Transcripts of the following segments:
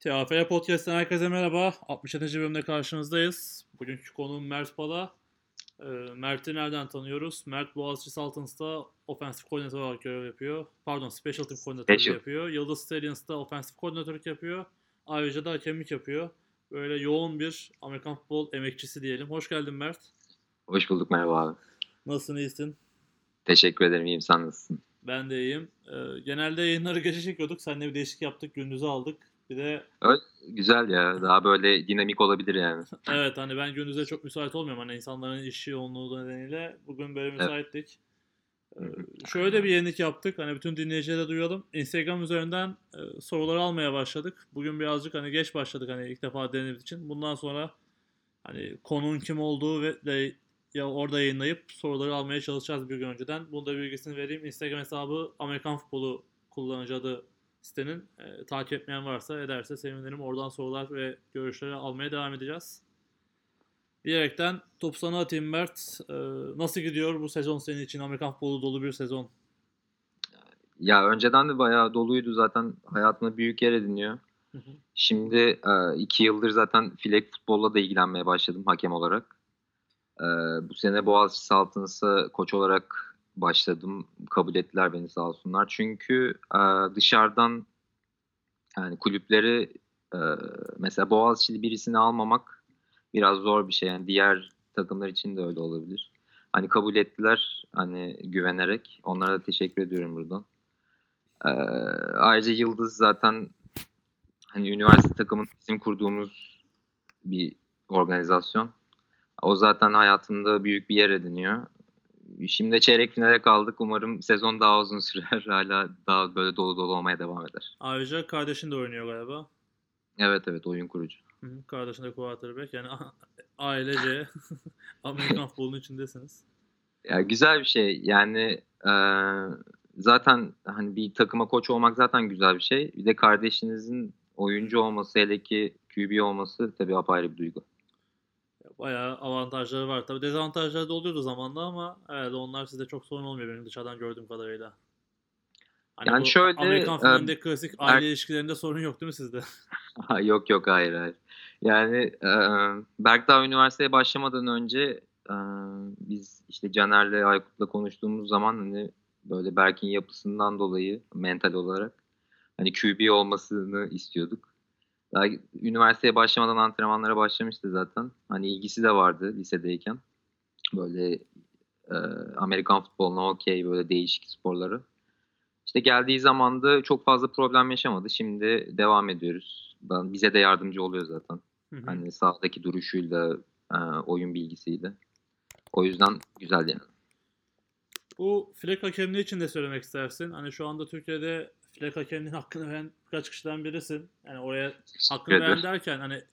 TAFL Podcast'ten herkese merhaba. 67. bölümde karşınızdayız. Bugünkü konuğum Mert Pala. Ee, Mert'i nereden tanıyoruz? Mert Boğaziçi Sultans'ta offensive koordinatör olarak görev yapıyor. Pardon, special team koordinatörü Special. yapıyor. Yıldız Stallions'ta offensive koordinatörlük yapıyor. Ayrıca da hakemlik yapıyor. Böyle yoğun bir Amerikan futbol emekçisi diyelim. Hoş geldin Mert. Hoş bulduk merhaba abi. Nasılsın, iyisin? Teşekkür ederim iyiyim sen nasılsın? Ben de iyiyim. Ee, genelde yayınları gece çekiyorduk. Seninle bir değişik yaptık. Gündüz'ü aldık. Bir de Güzel ya daha böyle dinamik olabilir yani. Evet hani ben gündüze çok müsait olmuyorum hani insanların iş yoğunluğu nedeniyle bugün böyle müsaittik. Ee, şöyle de bir yenilik yaptık hani bütün dinleyicilere duyalım. Instagram üzerinden e, soruları almaya başladık. Bugün birazcık hani geç başladık hani ilk defa denediğimiz için. Bundan sonra hani konunun kim olduğu ve de ya orada yayınlayıp soruları almaya çalışacağız bir gün önceden. Bunu da bilgisini vereyim. Instagram hesabı Amerikan Futbolu kullanıcı adı sitenin. E, takip etmeyen varsa ederse sevinirim. Oradan sorular ve görüşleri almaya devam edeceğiz. Diyerekten top sana atayım Mert. E, nasıl gidiyor bu sezon senin için? Amerikan futbolu dolu bir sezon. Ya önceden de bayağı doluydu zaten hayatına büyük yer ediniyor. Hı hı. Şimdi e, iki yıldır zaten flag futbolla da ilgilenmeye başladım hakem olarak. E, bu sene Boğaziçi Saltanat'a koç olarak başladım. Kabul ettiler beni sağ olsunlar. Çünkü e, dışarıdan yani kulüpleri e, mesela Boğaziçi'li birisini almamak biraz zor bir şey. Yani diğer takımlar için de öyle olabilir. Hani kabul ettiler hani güvenerek. Onlara da teşekkür ediyorum buradan. Ee, ayrıca Yıldız zaten hani üniversite takımın bizim kurduğumuz bir organizasyon. O zaten hayatımda büyük bir yer ediniyor. Şimdi çeyrek finale kaldık. Umarım sezon daha uzun sürer. Hala daha böyle dolu dolu olmaya devam eder. Ayrıca kardeşin de oynuyor galiba. Evet evet oyun kurucu. Hı. Kardeşin de quarterback. Yani ailece Amerikan futbolunun içindesiniz. Ya güzel bir şey. Yani e, zaten hani bir takıma koç olmak zaten güzel bir şey. Bir de kardeşinizin oyuncu olması hele ki QB olması tabii apayrı bir duygu. Bayağı avantajları var. Tabii dezavantajları da oluyordu zamanla ama herhalde onlar sizde çok sorun olmuyor benim dışarıdan gördüğüm kadarıyla. Hani Yani şöyle, Amerikan e, filmlerinde klasik aile er- ilişkilerinde sorun yok değil mi sizde? Yok yok hayır hayır. Yani e, Berk daha üniversiteye başlamadan önce e, biz işte Caner'le Aykut'la konuştuğumuz zaman hani böyle Berk'in yapısından dolayı mental olarak hani QB olmasını istiyorduk. Daha üniversiteye başlamadan antrenmanlara başlamıştı zaten. Hani ilgisi de vardı lisedeyken. Böyle e, Amerikan futboluna okey böyle değişik sporları. İşte geldiği zaman da çok fazla problem yaşamadı. Şimdi devam ediyoruz. Ben, bize de yardımcı oluyor zaten. Hı hı. Hani sahadaki duruşuyla, e, oyun bilgisiyle. O yüzden güzel yani. Bu flag hakemliği için de söylemek istersin. Hani şu anda Türkiye'de flag hakemliğinin hakkını veren birkaç kişiden birisin. Yani oraya hakkını veren derken hani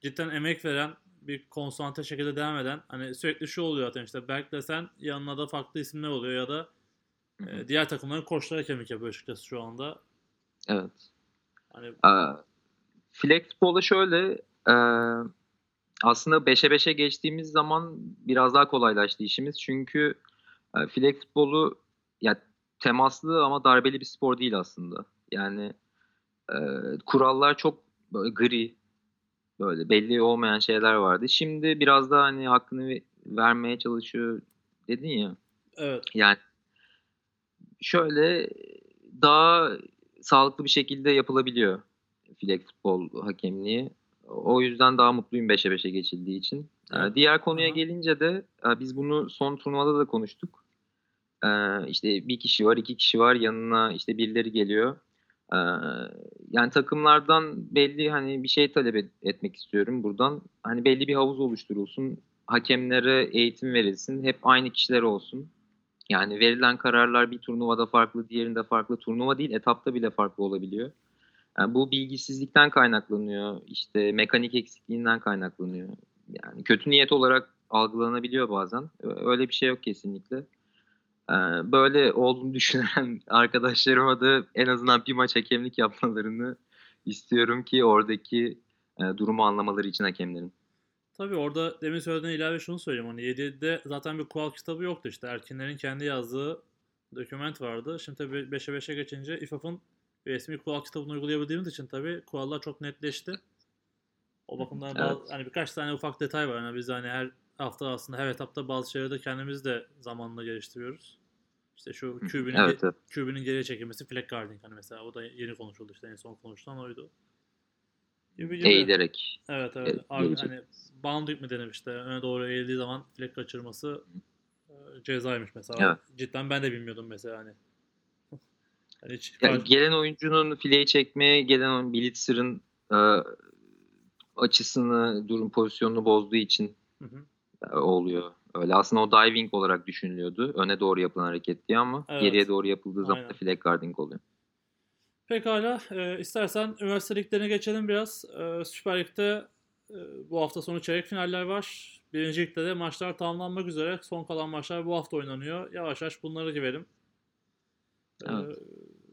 cidden emek veren bir konsantre şekilde devam eden hani sürekli şu oluyor zaten işte Berk desen yanına da farklı isimler oluyor ya da e, diğer takımların koçları hakemlik yapıyor açıkçası şu anda. Evet. Hani Ee, futbolda şöyle e, aslında 5'e 5'e geçtiğimiz zaman biraz daha kolaylaştı işimiz. Çünkü e, flag futbolu ya temaslı ama darbeli bir spor değil aslında. Yani e, kurallar çok böyle gri böyle belli olmayan şeyler vardı. Şimdi biraz daha hani hakkını ve- vermeye çalışıyor dedin ya. evet. Yani şöyle daha sağlıklı bir şekilde yapılabiliyor flag futbol hakemliği. O yüzden daha mutluyum 5'e 5'e geçildiği için. Ee, Evet. Diğer konuya Aha. gelince de e, biz bunu son turnuvada da konuştuk. Ee, İşte bir kişi var, iki kişi var, yanına işte birileri geliyor. Yani takımlardan belli hani bir şey talep et- etmek istiyorum buradan. Hani belli bir havuz oluşturulsun, hakemlere eğitim verilsin, hep aynı kişiler olsun. Yani verilen kararlar bir turnuvada farklı, diğerinde farklı. Turnuva değil, etapta bile farklı olabiliyor. Yani bu bilgisizlikten kaynaklanıyor. işte mekanik eksikliğinden kaynaklanıyor. Yani kötü niyet olarak algılanabiliyor bazen. Öyle bir şey yok kesinlikle. Ee, Böyle olduğunu düşünen arkadaşlarıma da en azından bir maç hakemlik yapmalarını istiyorum ki oradaki e, durumu anlamaları için hakemlerin. Tabii orada demin söylediğin ilave şunu söyleyeyim. Hani 7'de zaten bir kural kitabı yoktu işte. Erkinlerin kendi yazdığı doküment vardı. Şimdi tabii 5'e 5'e geçince İFAF'ın resmi kural kitabını uygulayabildiğimiz için tabii kurallar çok netleşti. O bakımdan Evet. bazı, hani birkaç tane ufak detay var. Yani biz hani her hafta aslında her etapta bazı şeyleri de kendimiz de zamanla geliştiriyoruz. İşte şu QB'nin Evet, evet. QB'nin geriye çekilmesi flag guarding hani mesela o da yeni konuşuldu işte en son konuşulan oydu. Gibi gibi. Eğilerek. Evet evet. Gelecek. hani bounding mi denir işte öne doğru eğildiği zaman flag kaçırması e, cezaymış mesela. Evet. Cidden ben de bilmiyordum mesela hani. hani hiç Yani gelen oyuncunun fileyi çekmeye gelen oyun Blitzer'ın e, açısını, durum pozisyonunu bozduğu için Hı hı. E, oluyor. Öyle aslında o diving olarak düşünülüyordu. Öne doğru yapılan hareket diye ama Evet. geriye doğru yapıldığı zaman Aynen. da flag guarding oluyor. Pekala. E, istersen üniversite liglerine geçelim biraz. E, Süper Lig'de e, bu hafta sonu çeyrek finaller var. Birinci ligde de maçlar tamamlanmak üzere. Son kalan maçlar bu hafta oynanıyor. Yavaş yavaş bunları girelim. E, Evet.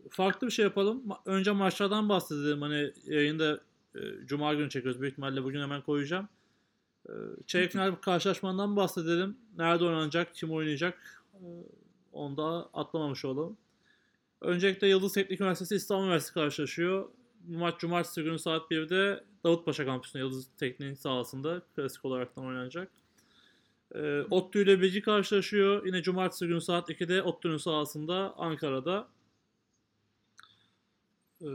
farklı bir şey yapalım. Ma- Önce maçlardan bahsedelim. Hani yayında e, Cuma günü çekiyoruz. Büyük ihtimalle bugün hemen koyacağım. E, çeyrek final karşılaşmadan bahsedelim. Nerede oynanacak, kim oynayacak e, onu da atlamamış olalım. Öncelikle Yıldız Teknik Üniversitesi İstanbul Üniversitesi karşılaşıyor. Maç cumartesi günü saat 1'de Davutpaşa kampüsünde Yıldız Teknik'in sahasında klasik olaraktan oynanacak. Ee, ODTÜ ile Bilgi karşılaşıyor. Yine cumartesi günü saat 2'de ODTÜ'nün sahasında Ankara'da. Ee,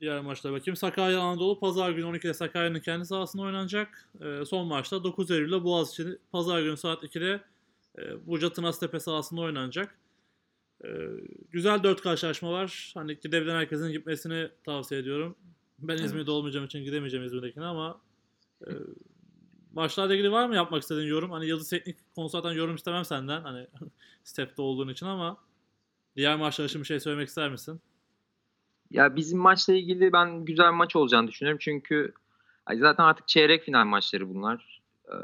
diğer maçlara bakayım. Sakarya Anadolu Pazar günü 12'de Sakarya'nın kendi sahasında oynanacak. Ee, son maçta 9 Eylül'de Boğaziçi Pazar günü saat 2'de e, Burca Tınaztepe sahasında oynanacak. Ee, güzel dört karşılaşma var. Hani gidebilen herkesin gitmesini tavsiye ediyorum. Ben Evet. İzmir'de olmayacağım için gidemeyeceğim İzmir'dekine ama e, maçlarla ilgili var mı yapmak istediğin yorum? Hani Yıldız Teknik konusu zaten yorum istemem senden. Hani stepte olduğun için ama diğer maçlar için bir şey söylemek ister misin? Ya bizim maçla ilgili ben güzel bir maç olacağını düşünüyorum. Çünkü zaten artık çeyrek final maçları bunlar. Ee,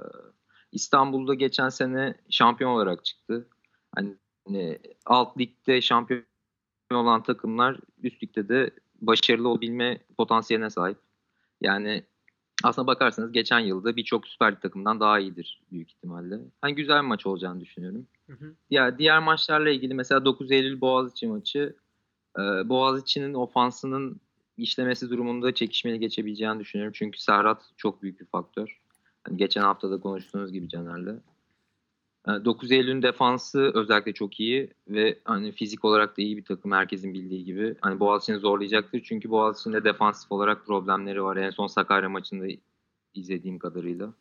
İstanbul'da geçen sene şampiyon olarak çıktı. Hani hani alt ligde şampiyon olan takımlar üst ligde de başarılı olabilme potansiyeline sahip. Yani aslına bakarsanız geçen yılda birçok Süper Lig takımdan daha iyidir büyük ihtimalle. Hani güzel bir maç olacağını düşünüyorum. Hı hı. Ya diğer maçlarla ilgili mesela 9 Eylül Boğaziçi maçı e, Boğaziçi'nin ofansının işlemesi durumunda çekişmeli geçebileceğini düşünüyorum. Çünkü Serhat çok büyük bir faktör. Hani geçen hafta da konuştuğunuz gibi Caner'le. E, 9 Eylül'ün defansı özellikle çok iyi ve hani fizik olarak da iyi bir takım herkesin bildiği gibi. Hani Boğaziçi'ni zorlayacaktır çünkü Boğaziçi'nin de defansif olarak problemleri var. En son Sakarya maçında izlediğim kadarıyla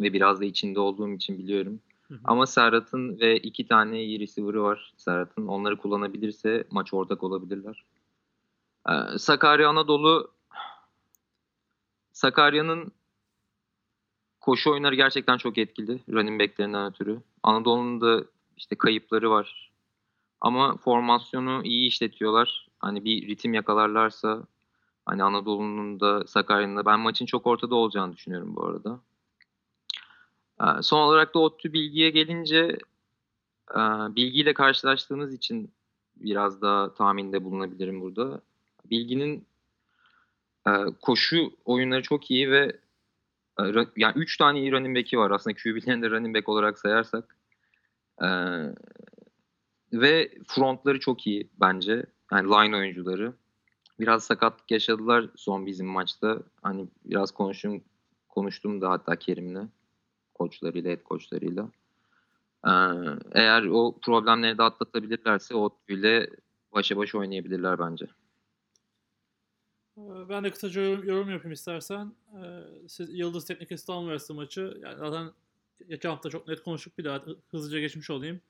ve biraz da içinde olduğum için biliyorum. Ama Serhat'ın ve iki tane iyi receiver'ı var Serhat'ın. Onları kullanabilirse maç ortak olabilirler. Ee, Sakarya Anadolu Sakarya'nın koşu oyunları gerçekten çok etkili. Running back'lerinden ötürü. Anadolu'nun da işte kayıpları var. Ama formasyonu iyi işletiyorlar. Hani bir ritim yakalarlarsa hani Anadolu'nun da Sakarya'nın da ben maçın çok ortada olacağını düşünüyorum bu arada. Ee, Son olarak da ODTÜ bilgiye gelince e, bilgiyle karşılaştığımız için biraz daha tahminde bulunabilirim burada. Bilginin e, koşu oyunları çok iyi ve e, yani 3 tane iyi running back'i var aslında QB'lerini de running back olarak sayarsak. Ve frontları çok iyi bence. Yani line oyuncuları. Biraz sakatlık yaşadılar son bizim maçta. Hani biraz konuştum konuştum da hatta Kerim'le koçlarıyla, head koçlarıyla. Ee, eğer o problemleri de atlatabilirlerse o ile başa baş oynayabilirler bence. Ee, Ben de kısaca yorum, yorum yapayım istersen. Ee, Siz Yıldız Teknik İstanbul Üniversitesi maçı. Yani zaten geçen hafta çok net konuştuk bir daha hızlıca geçmiş olayım.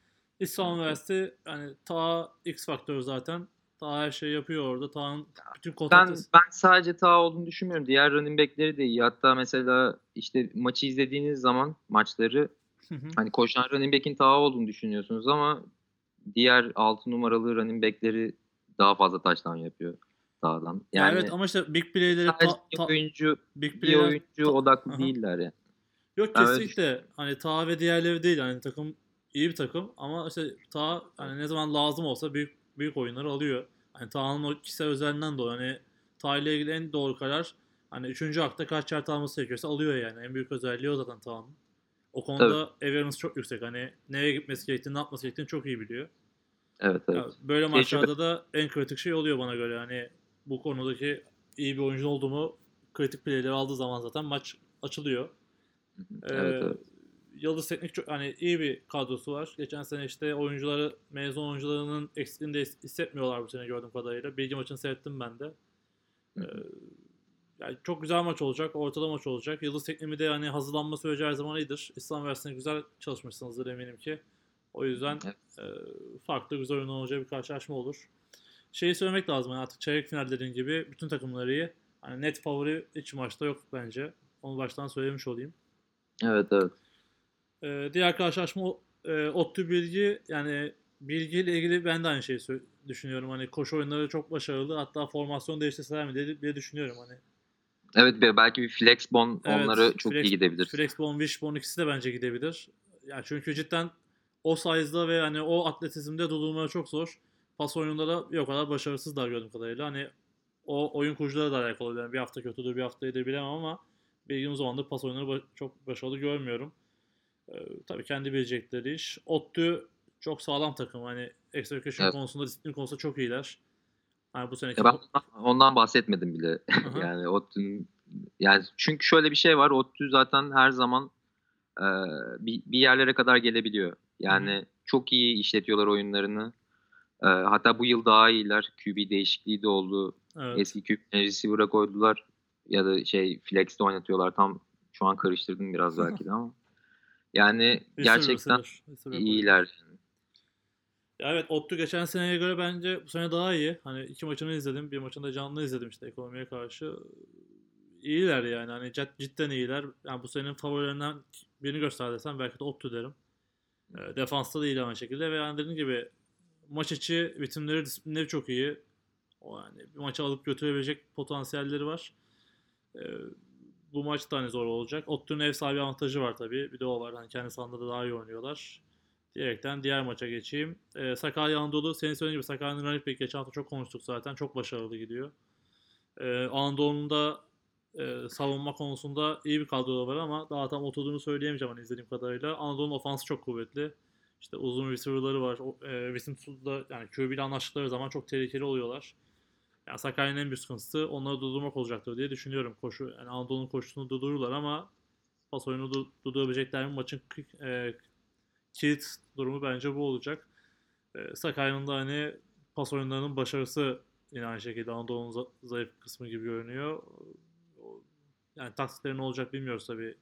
İstanbul Üniversitesi yani ta X faktörü zaten. Ta her şeyi yapıyor orada. Ta'nın bütün Ben, konsantrası. ben sadece ta olduğunu düşünmüyorum. Diğer running back'leri de iyi. Hatta mesela işte maçı izlediğiniz zaman maçları Hı hı. hani koşan running back'in ta olduğunu düşünüyorsunuz ama diğer 6 numaralı running back'leri daha fazla taştan yapıyor sağdan. Ya Yani evet ama işte big play'leri sadece ta, bir ta- oyuncu big bir play'ler oyuncu ta- odaklı Aha. değiller yani. Yok Ben kesinlikle. Hani Ta ve diğerleri değil. Hani takım iyi bir takım ama işte Ta hani ne zaman lazım olsa büyük büyük oyunları alıyor. Hani Ta'nın o kişisel özelliğinden dolayı hani Ta ile ilgili en doğru karar hani 3. hakta kaç yard alması gerekiyorsa alıyor yani. En büyük özelliği o zaten Ta'nın. O konuda awareness çok yüksek. Hani nereye gitmesi gerektiğini, ne yapması gerektiğini çok iyi biliyor. Evet evet. Ya böyle maçlarda da en kritik şey oluyor bana göre. Yani bu konudaki iyi bir oyuncu oldu mu kritik playleri aldığı zaman zaten maç açılıyor. evet, Ee, evet. Yıldız Teknik çok hani iyi bir kadrosu var. Geçen sene işte oyuncuları mezun oyuncularının eksikliğini de his- hissetmiyorlar bu sene gördüğüm kadarıyla. Bilgi maçını seyrettim ben de. Ee, yani çok güzel maç olacak, ortada maç olacak. Yıldız Tekniği de yani hazırlanma süreci her zaman iyidir. İslam versiyonu güzel çalışmışsınızdır eminim ki. O yüzden Evet. e, farklı güzel oyun olacağı bir karşılaşma olur. Şeyi söylemek lazım yani artık çeyrek final dediğin gibi bütün takımları iyi. Hani net favori hiç maçta yok bence. Onu baştan söylemiş olayım. Evet evet. Ee, diğer karşılaşma o- e, Ottu Bilgi yani Bilgi ile ilgili ben de aynı şeyi düşünüyorum. Hani koşu oyunları çok başarılı. Hatta formasyon değiştirseler mi diye, diye düşünüyorum hani. Evet be- belki bir flexbon Evet, onları çok flex- iyi gidebilir. Flexbone, Wishbone ikisi de bence gidebilir. Yani çünkü cidden o size'da ve hani o atletizmde durdurmaları çok zor. Pas oyununda da o kadar başarısızlar gördüğüm kadarıyla. Hani o oyun kurucuları da alakalı. Yani bir hafta kötüdür, bir hafta iyidir bilemem ama bildiğim zamandır pas oyunları çok başarılı görmüyorum. Ee, tabii kendi bilecekleri iş. Ottu çok sağlam takım. Hani execution Evet. konusunda, disiplin konusunda çok iyiler. Hani bu seneki Ya ben ondan, ondan bahsetmedim bile. Yani ODTÜ'nün yani çünkü şöyle bir şey var. ODTÜ zaten her zaman e, bir, bir yerlere kadar gelebiliyor. Yani çok iyi işletiyorlar oyunlarını. E, hatta bu yıl daha iyiler. QB değişikliği de oldu. evet. Eski QB'leri receiver'a koydular. Ya da şey flex'te oynatıyorlar. Tam şu an karıştırdım biraz belki de ama. Yani Receiver, gerçekten receiver, receiver iyiler. Ya evet Ottu geçen seneye göre bence bu sene daha iyi. Hani iki maçını izledim. Bir maçını da canlı izledim işte ekonomiye karşı. İyiler yani. Hani cid- cidden iyiler. Yani bu senin favorilerinden birini göster desem belki de Ottu derim. E, defansta da iyi aynı şekilde ve yani dediğim gibi maç içi bitimleri, disiplinleri çok iyi. O yani bir maçı alıp götürebilecek potansiyelleri var. E, bu maç da hani zor olacak. Ottu'nun ev sahibi avantajı var tabii. Bir de o var. Hani kendi sahanda da daha iyi oynuyorlar. Diyerekten diğer maça geçeyim. Ee, Sakarya Anadolu senin söylediğin gibi Sakarya'nın running back geçen hafta çok konuştuk zaten. Çok başarılı gidiyor. Ee, Anadolu'nun da e, savunma konusunda iyi bir kadro var ama daha tam oturduğunu söyleyemeyeceğim hani izlediğim kadarıyla. Anadolu'nun ofansı çok kuvvetli. İşte uzun receiver'ları var. O, e, Wisconsin'da yani QB ile anlaştıkları zaman çok tehlikeli oluyorlar. Yani Sakarya'nın en büyük sıkıntısı onları durdurmak olacaktır diye düşünüyorum. Koşu, yani Anadolu'nun koşusunu durdururlar ama pas oyunu du- durdurabilecekler mi? Maçın e, kilit durumu bence bu olacak. E, Sakarya'nın da hani pas oyunlarının başarısı yine aynı şekilde Anadolu'nun za- zayıf kısmı gibi görünüyor. Yani taktikleri ne olacak bilmiyoruz tabii.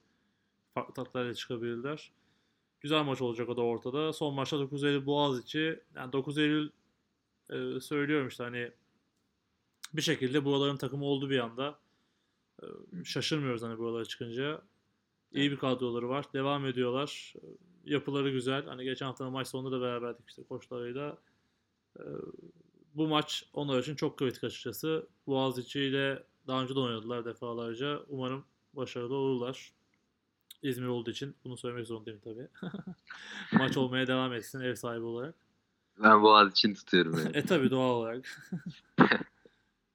Farklı taktiklerle çıkabilirler. Güzel maç olacak o da ortada. Son maçta 9 Eylül Boğaziçi. Yani 9 Eylül e, söylüyorum işte hani bir şekilde buraların takımı oldu bir anda. E, şaşırmıyoruz hani buralara çıkınca. İyi bir kadroları var. Devam ediyorlar. E, Yapıları güzel. Hani geçen haftanın maç sonunda da beraberdik işte koçlarıyla. E, bu maç onlar için çok kritik açıkçası. Boğaziçi ile daha önce de oynadılar defalarca. Umarım başarılı olurlar. İzmir olduğu için bunu söylemek zorundayım tabii. maç olmaya devam etsin ev sahibi olarak. Ben Boğaz için tutuyorum yani. E tabi doğal olarak.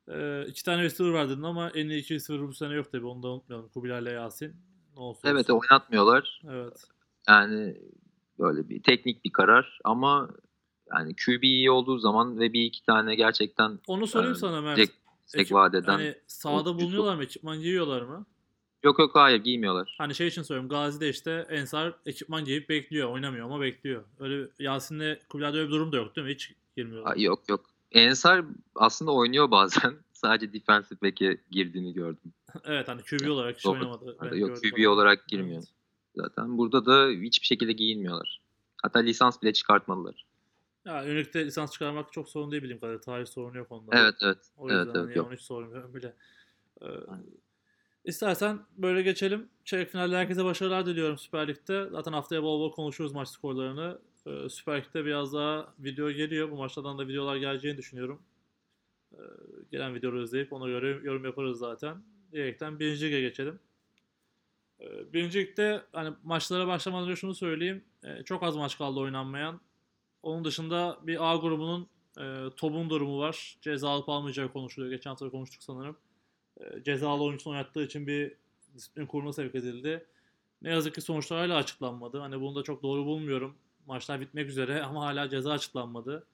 e, iki tane receiver var dedin ama en iyi iki receiver bu sene yok tabi onu da unutmayalım. Kubilay ile Yasin. Ne olsun evet olsun. oynatmıyorlar. Evet. Yani böyle bir teknik bir karar ama yani QB iyi olduğu zaman ve bir iki tane gerçekten Onu sorayım Ee, sana Mert. direkt istek Ekip- vaat eden Hani sahada bulunuyorlar mı? Ekipman giyiyorlar mı? yok yok hayır giymiyorlar. Hani şey için söylüyorum. Gazi'de işte Ensar ekipman giyip bekliyor. Oynamıyor ama bekliyor. Öyle Yasin'le Kubilay'da öyle bir durum da yok değil mi? Hiç girmiyorlar. Ha, yok yok. Ensar aslında oynuyor bazen. Sadece defensive back'e girdiğini gördüm. Evet hani QB olarak hiç oynamadı. Ben yok QB falan. olarak girmiyor. Evet. Zaten burada da hiçbir şekilde giyinmiyorlar. Hatta lisans bile çıkartmalılar. Ya Ünlük'te lisans çıkarmak çok sorun değil bildiğim kadarıyla. Tarih sorunu yok onda. Evet evet. O yüzden evet, evet, hani yok. hiç sormuyorum bile. Ee, istersen böyle geçelim. Çeyrek finalde herkese başarılar diliyorum Süper Lig'de. Zaten haftaya bol bol konuşuruz maç skorlarını. Ee, Süper Lig'de biraz daha video geliyor. Bu maçlardan da videolar geleceğini düşünüyorum. Ee, gelen videoları izleyip ona göre yorum yaparız zaten. Diyerekten birinci lige geçelim. Ee, ligde hani maçlara başlamadan önce şunu söyleyeyim. Ee, çok az maç kaldı oynanmayan. Onun dışında bir A grubunun e, Top'un durumu var. Ceza alıp almayacağı konuşuluyor. Geçen hafta konuştuk sanırım. E, cezalı oyuncusunu oynattığı için bir disiplin kuruluna sevk edildi. Ne yazık ki sonuçlar hala açıklanmadı. Hani bunu da çok doğru bulmuyorum. Maçlar bitmek üzere ama hala ceza açıklanmadı.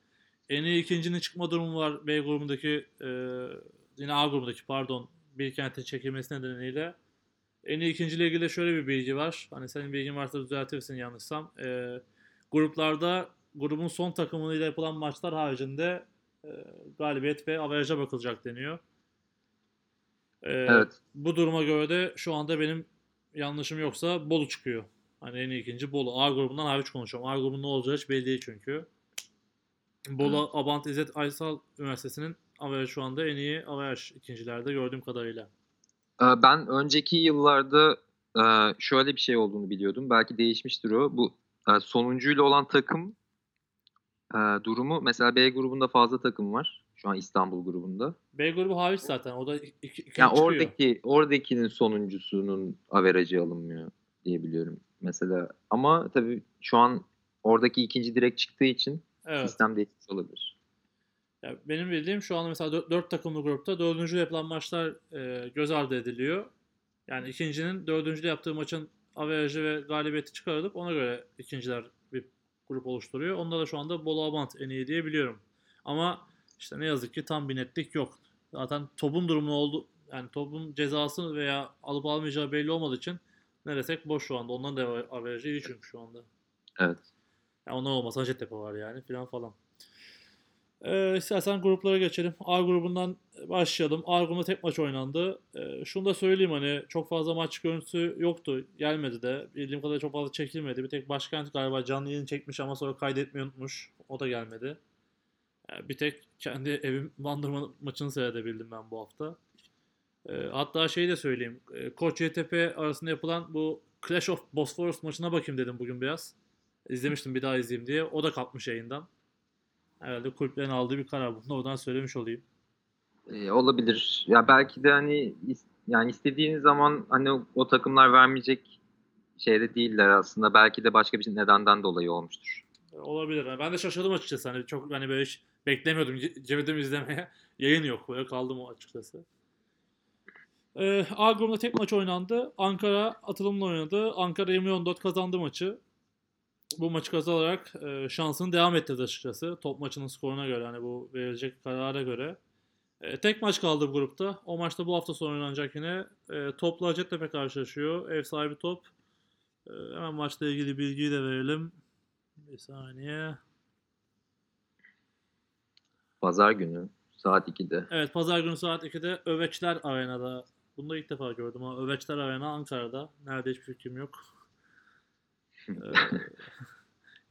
en iyi ikincinin çıkma durumu var B grubundaki e, yine A grubundaki pardon Bilkent'in çekilmesi nedeniyle. En iyi ikinciyle ilgili şöyle bir bilgi var. Hani senin bilgin varsa düzeltirsin yanlışsam. E, gruplarda grubun son takımıyla yapılan maçlar haricinde e, galibiyet ve averaja bakılacak deniyor. E, Evet. Bu duruma göre de şu anda benim yanlışım yoksa Bolu çıkıyor. Hani en ikinci Bolu. A grubundan hariç konuşuyorum. A grubunun ne olacağı hiç belli değil çünkü. Bolu Abant İzzet Aysal Üniversitesi'nin averaj şu anda en iyi averaj ikincilerde gördüğüm kadarıyla. Ee, Ben önceki yıllarda e, şöyle bir şey olduğunu biliyordum. Belki değişmiştir o. Bu e, sonuncuyla olan takım e, durumu mesela B grubunda fazla takım var. Şu an İstanbul grubunda. B grubu hariç zaten. O da iki, iki Yani çıkıyor. oradaki oradakinin sonuncusunun averajı alınmıyor diye biliyorum mesela. Ama tabii şu an oradaki ikinci direkt çıktığı için Evet. sistem değişmiş olabilir. Ya benim bildiğim şu anda mesela 4, takımlı grupta dördüncü yapılan maçlar e, göz ardı ediliyor. Yani ikincinin dördüncüde yaptığı maçın averajı ve galibiyeti çıkarılıp ona göre ikinciler bir grup oluşturuyor. Onda da şu anda Bolu Abant en iyi diye biliyorum. Ama işte ne yazık ki tam bir netlik yok. Zaten topun durumu oldu yani topun cezası veya alıp almayacağı belli olmadığı için ne desek boş şu anda. Ondan da averajı iyi çünkü şu anda. Evet. Yani onlar olmasa Hacettepe var yani filan falan. Ee, istersen gruplara geçelim. A grubundan başlayalım. A grubunda tek maç oynandı. Ee, şunu da söyleyeyim hani çok fazla maç görüntüsü yoktu. Gelmedi de. Bildiğim kadarıyla çok fazla çekilmedi. Bir tek Başkent galiba canlı yayın çekmiş ama sonra kaydetmeyi unutmuş. O da gelmedi. Ee, bir tek kendi evim Bandırma maçını seyredebildim ben bu hafta. Ee, hatta şeyi de söyleyeyim. Ee, Koç YTP arasında yapılan bu Clash of Bosphorus maçına bakayım dedim bugün biraz. İzlemiştim bir daha izleyeyim diye. O da kalkmış yayından. Herhalde kulüplerin aldığı bir karar. Bunu da oradan söylemiş olayım. Ee, olabilir. Ya belki de hani yani istediğiniz zaman hani o, takımlar vermeyecek şeyde değiller aslında. Belki de başka bir nedenden dolayı olmuştur. Olabilir. Ben de şaşırdım açıkçası. Hani çok hani böyle hiç beklemiyordum ce- Cevdet'imi izlemeye. Yayın yok. Böyle kaldım açıkçası. Ee, A grubunda tek maç oynandı. Ankara atılımla oynadı. Ankara 20-14 kazandı maçı. Bu maçı kazanarak e, şansını devam ettirdi açıkçası. Top maçının skoruna göre hani bu verilecek karara göre. E, tek maç kaldı bu grupta. O maçta bu hafta sonu oynanacak yine. E, topla Hacettepe karşılaşıyor. Ev sahibi top. E, hemen maçla ilgili bilgiyi de verelim. Bir saniye. Pazar günü saat 2'de. Evet pazar günü saat 2'de Öveçler Arena'da. Bunu da ilk defa gördüm ama Öveçler Arena Ankara'da. Nerede hiçbir fikrim yok. Ee,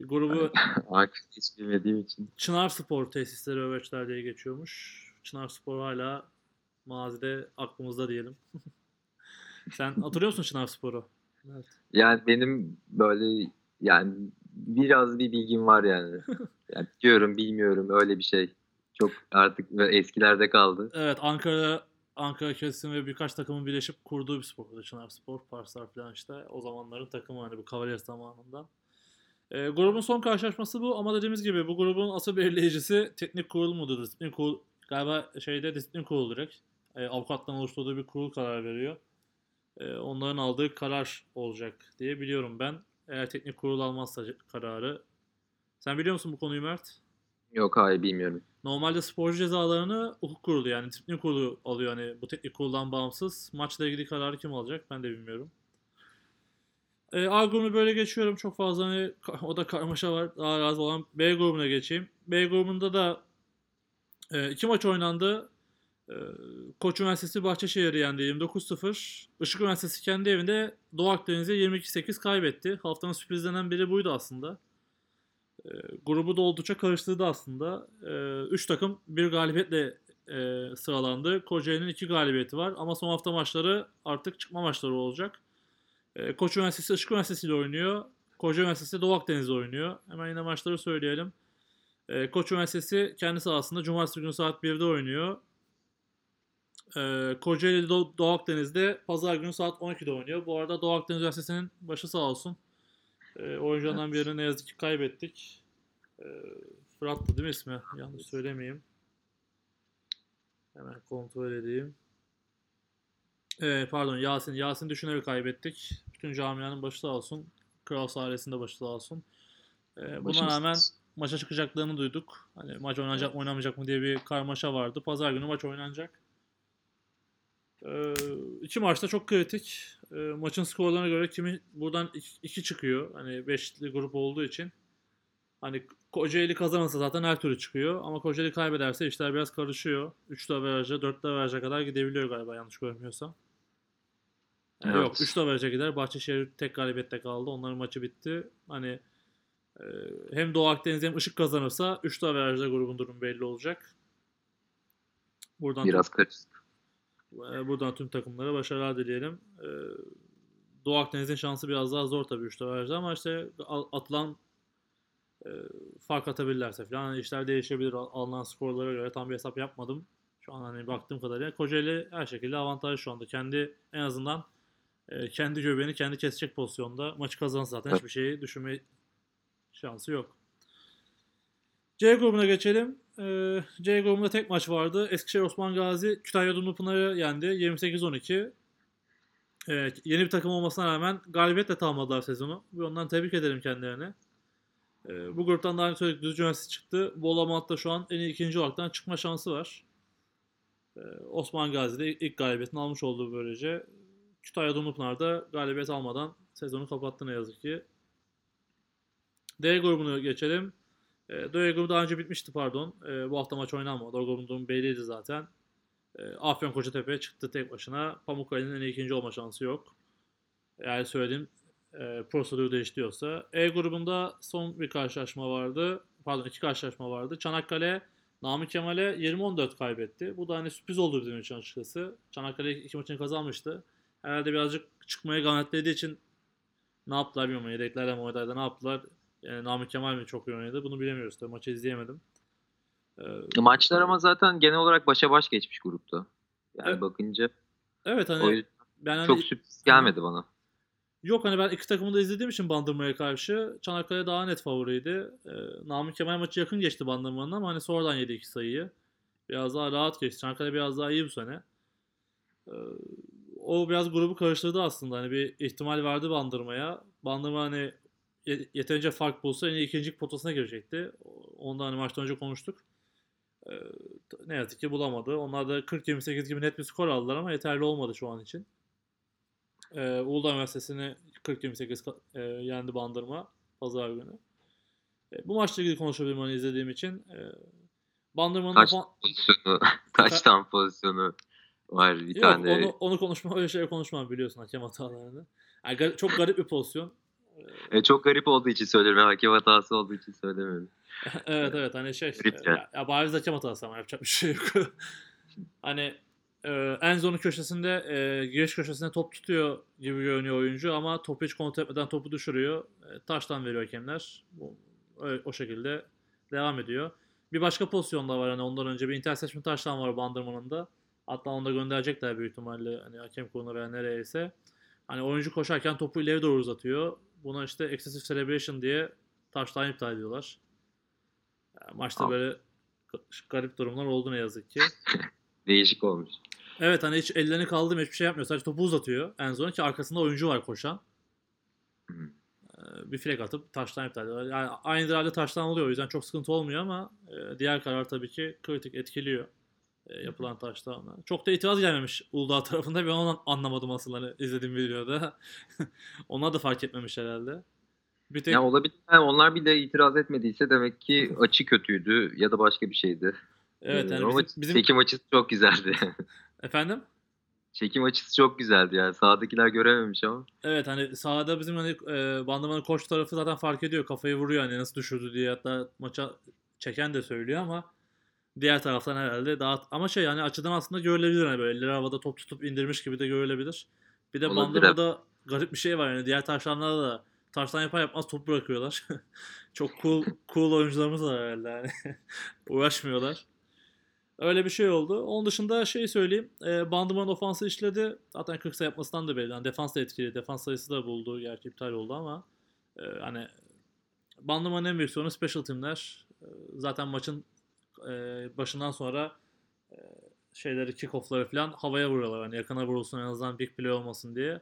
grubu Artık hiç bilmediğim için. Çınar Spor tesisleri Öveçler diye geçiyormuş. Çınar Spor hala mazide aklımızda diyelim. Sen hatırlıyor musun Çınar Spor'u? Evet. Yani benim böyle yani biraz bir bilgim var yani. yani biliyorum bilmiyorum öyle bir şey. Çok artık eskilerde kaldı. Evet Ankara Ankara kesim ve birkaç takımın birleşip kurduğu bir spor. Çınar Spor, Parslar falan işte. O zamanların takımı hani bu Cavaliers zamanından. E, grubun son karşılaşması bu ama dediğimiz gibi bu grubun asıl belirleyicisi teknik kurul mudur? Disiplin kurul, galiba şeyde disiplin kurulu direkt. E, avukattan oluşturduğu bir kurul karar veriyor. E, onların aldığı karar olacak diye biliyorum ben. Eğer teknik kurul almazsa kararı. Sen biliyor musun bu konuyu Mert? Yok hayır bilmiyorum. Normalde sporcu cezalarını hukuk kurulu yani disiplin kurulu alıyor hani bu teknik kuruldan bağımsız. Maçla ilgili kararı kim alacak ben de bilmiyorum. E, A grubunu böyle geçiyorum. Çok fazla hani o da karmaşa var. Daha az olan B grubuna geçeyim. B grubunda da e, iki maç oynandı. E, Koç Üniversitesi Bahçeşehir'i yendi 29-0. Işık Üniversitesi kendi evinde Doğu Akdeniz'e 22-8 kaybetti. Haftanın sürprizlerinden biri buydu aslında. E, grubu da oldukça karıştırdı aslında. 3 takım bir galibiyetle e, sıralandı. Kocaeli'nin 2 galibiyeti var ama son hafta maçları artık çıkma maçları olacak. E, Koç Üniversitesi Işık Üniversitesi ile oynuyor. Koca Üniversitesi Doğu Akdeniz'de oynuyor. Hemen yine maçları söyleyelim. E, Koç Üniversitesi kendi sahasında Cumartesi günü saat 1'de oynuyor. E, Kocaeli Doğu Akdeniz'de Pazar günü saat 12'de oynuyor. Bu arada Doğu Akdeniz Üniversitesi'nin başı sağ olsun. E, oyuncularından birini ne yazık ki kaybettik. E, Fırat'tı değil mi ismi? Yanlış söylemeyeyim. Hemen kontrol edeyim. E, pardon Yasin. Yasin Düşüner'i kaybettik. Bütün camianın başı sağ olsun. Kral ailesinde başı sağ olsun. E, buna rağmen maça çıkacaklarını duyduk. Hani maç oynanacak mı oynamayacak mı diye bir karmaşa vardı. Pazar günü maç oynanacak. Ee, iki maçta çok kritik. Ee, maçın skorlarına göre kimi buradan iki, iki çıkıyor. Hani beşli grup olduğu için. Hani Kocaeli kazanırsa zaten her türlü çıkıyor. Ama Kocaeli kaybederse işler biraz karışıyor. 3 averaja, 4 averaja kadar gidebiliyor galiba yanlış görmüyorsam. Yani Evet. Yok 3 averaja gider. Bahçeşehir tek galibiyette kaldı. Onların maçı bitti. Hani e, hem Doğu Akdeniz hem Işık kazanırsa 3 averajda grubun durumu belli olacak. Buradan Biraz karışık. E, Buradan tüm takımlara başarılar dileyelim. E, Doğu Akdeniz'in şansı biraz daha zor tabii 3 averajda ama işte atılan e, fark atabilirlerse falan işler değişebilir. Al- Alınan skorlara göre tam bir hesap yapmadım. Şu an hani baktığım kadarıyla Kocaeli her şekilde avantajlı şu anda. Kendi en azından kendi göbeğini kendi kesecek pozisyonda. Maçı kazanırsa zaten hiçbir şeyi düşünme şansı yok. C grubuna geçelim. Ee, C grubunda tek maç vardı. Eskişehir Osman Gazi Kütahya Dumlupınar'ı yendi. 28-12. Evet, yeni bir takım olmasına rağmen galibiyetle tamamladılar sezonu. Ve ondan tebrik ederim kendilerini. Ee, bu gruptan daha önce söyledik Düzce Üniversitesi çıktı. Bolamat'ta şu an en iyi ikinci olaraktan çıkma şansı var. Ee, Osman Gazi'de ilk galibiyetini almış olduğu böylece. Kütahya Dumlupınar da galibiyet almadan sezonu kapattı ne yazık ki. D grubunu geçelim. E, D grubu daha önce bitmişti pardon. E, bu hafta maç oynanmadı. O grubun belliydi zaten. E, Afyon Kocatepe çıktı tek başına. Pamukkale'nin en ikinci olma şansı yok. Yani söylediğim e, prosedür değiştiriyorsa. E grubunda son bir karşılaşma vardı. Pardon iki karşılaşma vardı. Çanakkale Nami Kemal'e 20-14 kaybetti. Bu da hani sürpriz oldu bizim için açıkçası. Çanakkale iki maçını kazanmıştı. Herhalde birazcık çıkmaya ganetlediği için ne yaptılar bilmiyorum. Yedeklerle mi oynadı ne yaptılar. Yani Nami Kemal mi çok iyi oynadı bunu bilemiyoruz. Tabii maçı izleyemedim. Ee, Maçlar ama zaten genel olarak başa baş geçmiş grupta. Yani Evet. bakınca evet hani ben hani, çok sürpriz gelmedi bana. yok hani ben iki takımı da izlediğim için Bandırma'ya karşı Çanakkale daha net favoriydi. Ee, Nami Kemal maçı yakın geçti Bandırma'nın ama hani sonradan yedi iki sayıyı. Biraz daha rahat geçti. Çanakkale biraz daha iyi bu sene. Ee, o biraz grubu karıştırdı aslında. Hani bir ihtimal vardı Bandırma'ya. Bandırma hani yeterince fark bulsa iyi ikinci potasına girecekti. Ondan hani maçtan önce konuştuk. Ee, ne yazık ki bulamadı. Onlar da 40-28 gibi net bir skor aldılar ama yeterli olmadı şu an için. Ee, Uludağ Üniversitesi'ni 40-28 ka- e, yendi Bandırma pazar günü. E, bu maçla ilgili konuşabilirim hani izlediğim için. E, Bandırma'nın Kaç ofa- pozisyonu, kaç tam pozisyonu var bir Yok tane. onu, onu konuşma öyle şey konuşmam biliyorsun hakem hatalarını. Yani çok garip bir pozisyon. E, çok garip olduğu için söylüyorum. Hakem hatası olduğu için söylemiyorum. evet evet hani şey Garip ya, ya. ya, bariz hakem hatası ama yapacak bir şey yok. hani e, en zonu köşesinde e, giriş köşesinde top tutuyor gibi görünüyor oyuncu ama topu hiç kontrol etmeden topu düşürüyor. E, taştan veriyor hakemler. Bu, öyle- o şekilde devam ediyor. Bir başka pozisyon da var hani ondan önce bir interception taştan var Bandırma'nın da. Hatta onu da gönderecekler büyük ihtimalle hani hakem kuruluna veya nereyse. Hani oyuncu koşarken topu ileri doğru uzatıyor. Buna işte excessive celebration diye taştan iptal ediyorlar. Yani maçta Al. böyle garip durumlar oldu ne yazık ki. Değişik olmuş. Evet hani hiç ellerini kaldırmıyor hiçbir şey yapmıyor. Sadece topu uzatıyor en son ki arkasında oyuncu var koşan. Ee, Bir flag atıp taştan iptal ediyorlar. Yani aynı halde taştan oluyor o yüzden çok sıkıntı olmuyor ama e, diğer karar tabii ki kritik etkiliyor e, yapılan taştanla. Çok da itiraz gelmemiş Uludağ tarafında ben onu anlamadım asıl hani izlediğim videoda. Onlar da fark etmemiş herhalde. Bir tek Ya olabilir. Yani onlar bile itiraz etmediyse demek ki açı kötüydü ya da başka bir şeydi. evet yani Ama bizim, bizim... çekim açısı çok güzeldi. efendim çekim açısı çok güzeldi yani. Sağdakiler görememiş ama. Evet hani sahada bizim hani e, Bandırma'nın koç tarafı zaten fark ediyor. Kafayı vuruyor hani nasıl düşürdü diye hatta maça çeken de söylüyor ama diğer taraftan herhalde daha ama şey yani açıdan aslında görülebilir hani böyle elleri havada top tutup indirmiş gibi de görülebilir. Bir de Bandırma'da garip bir şey var yani diğer taşlanlarda da taştan yapar yapmaz top bırakıyorlar. Çok cool cool oyuncularımız var herhalde yani. Uğraşmıyorlar. Öyle bir şey oldu. Onun dışında şey söyleyeyim. E, Bandırma'nın ofansı işledi. Zaten 40 sayı yapmasından da belli. Yani defans da etkili. Defans sayısı da buldu. Gerçi iptal oldu ama e, hani Bandırma'nın en büyük sorunu special teamler. E, zaten maçın e, başından sonra e, şeyleri kick-off'ları falan havaya vuruyorlar. Hani yakına vurulsun en azından big play olmasın diye.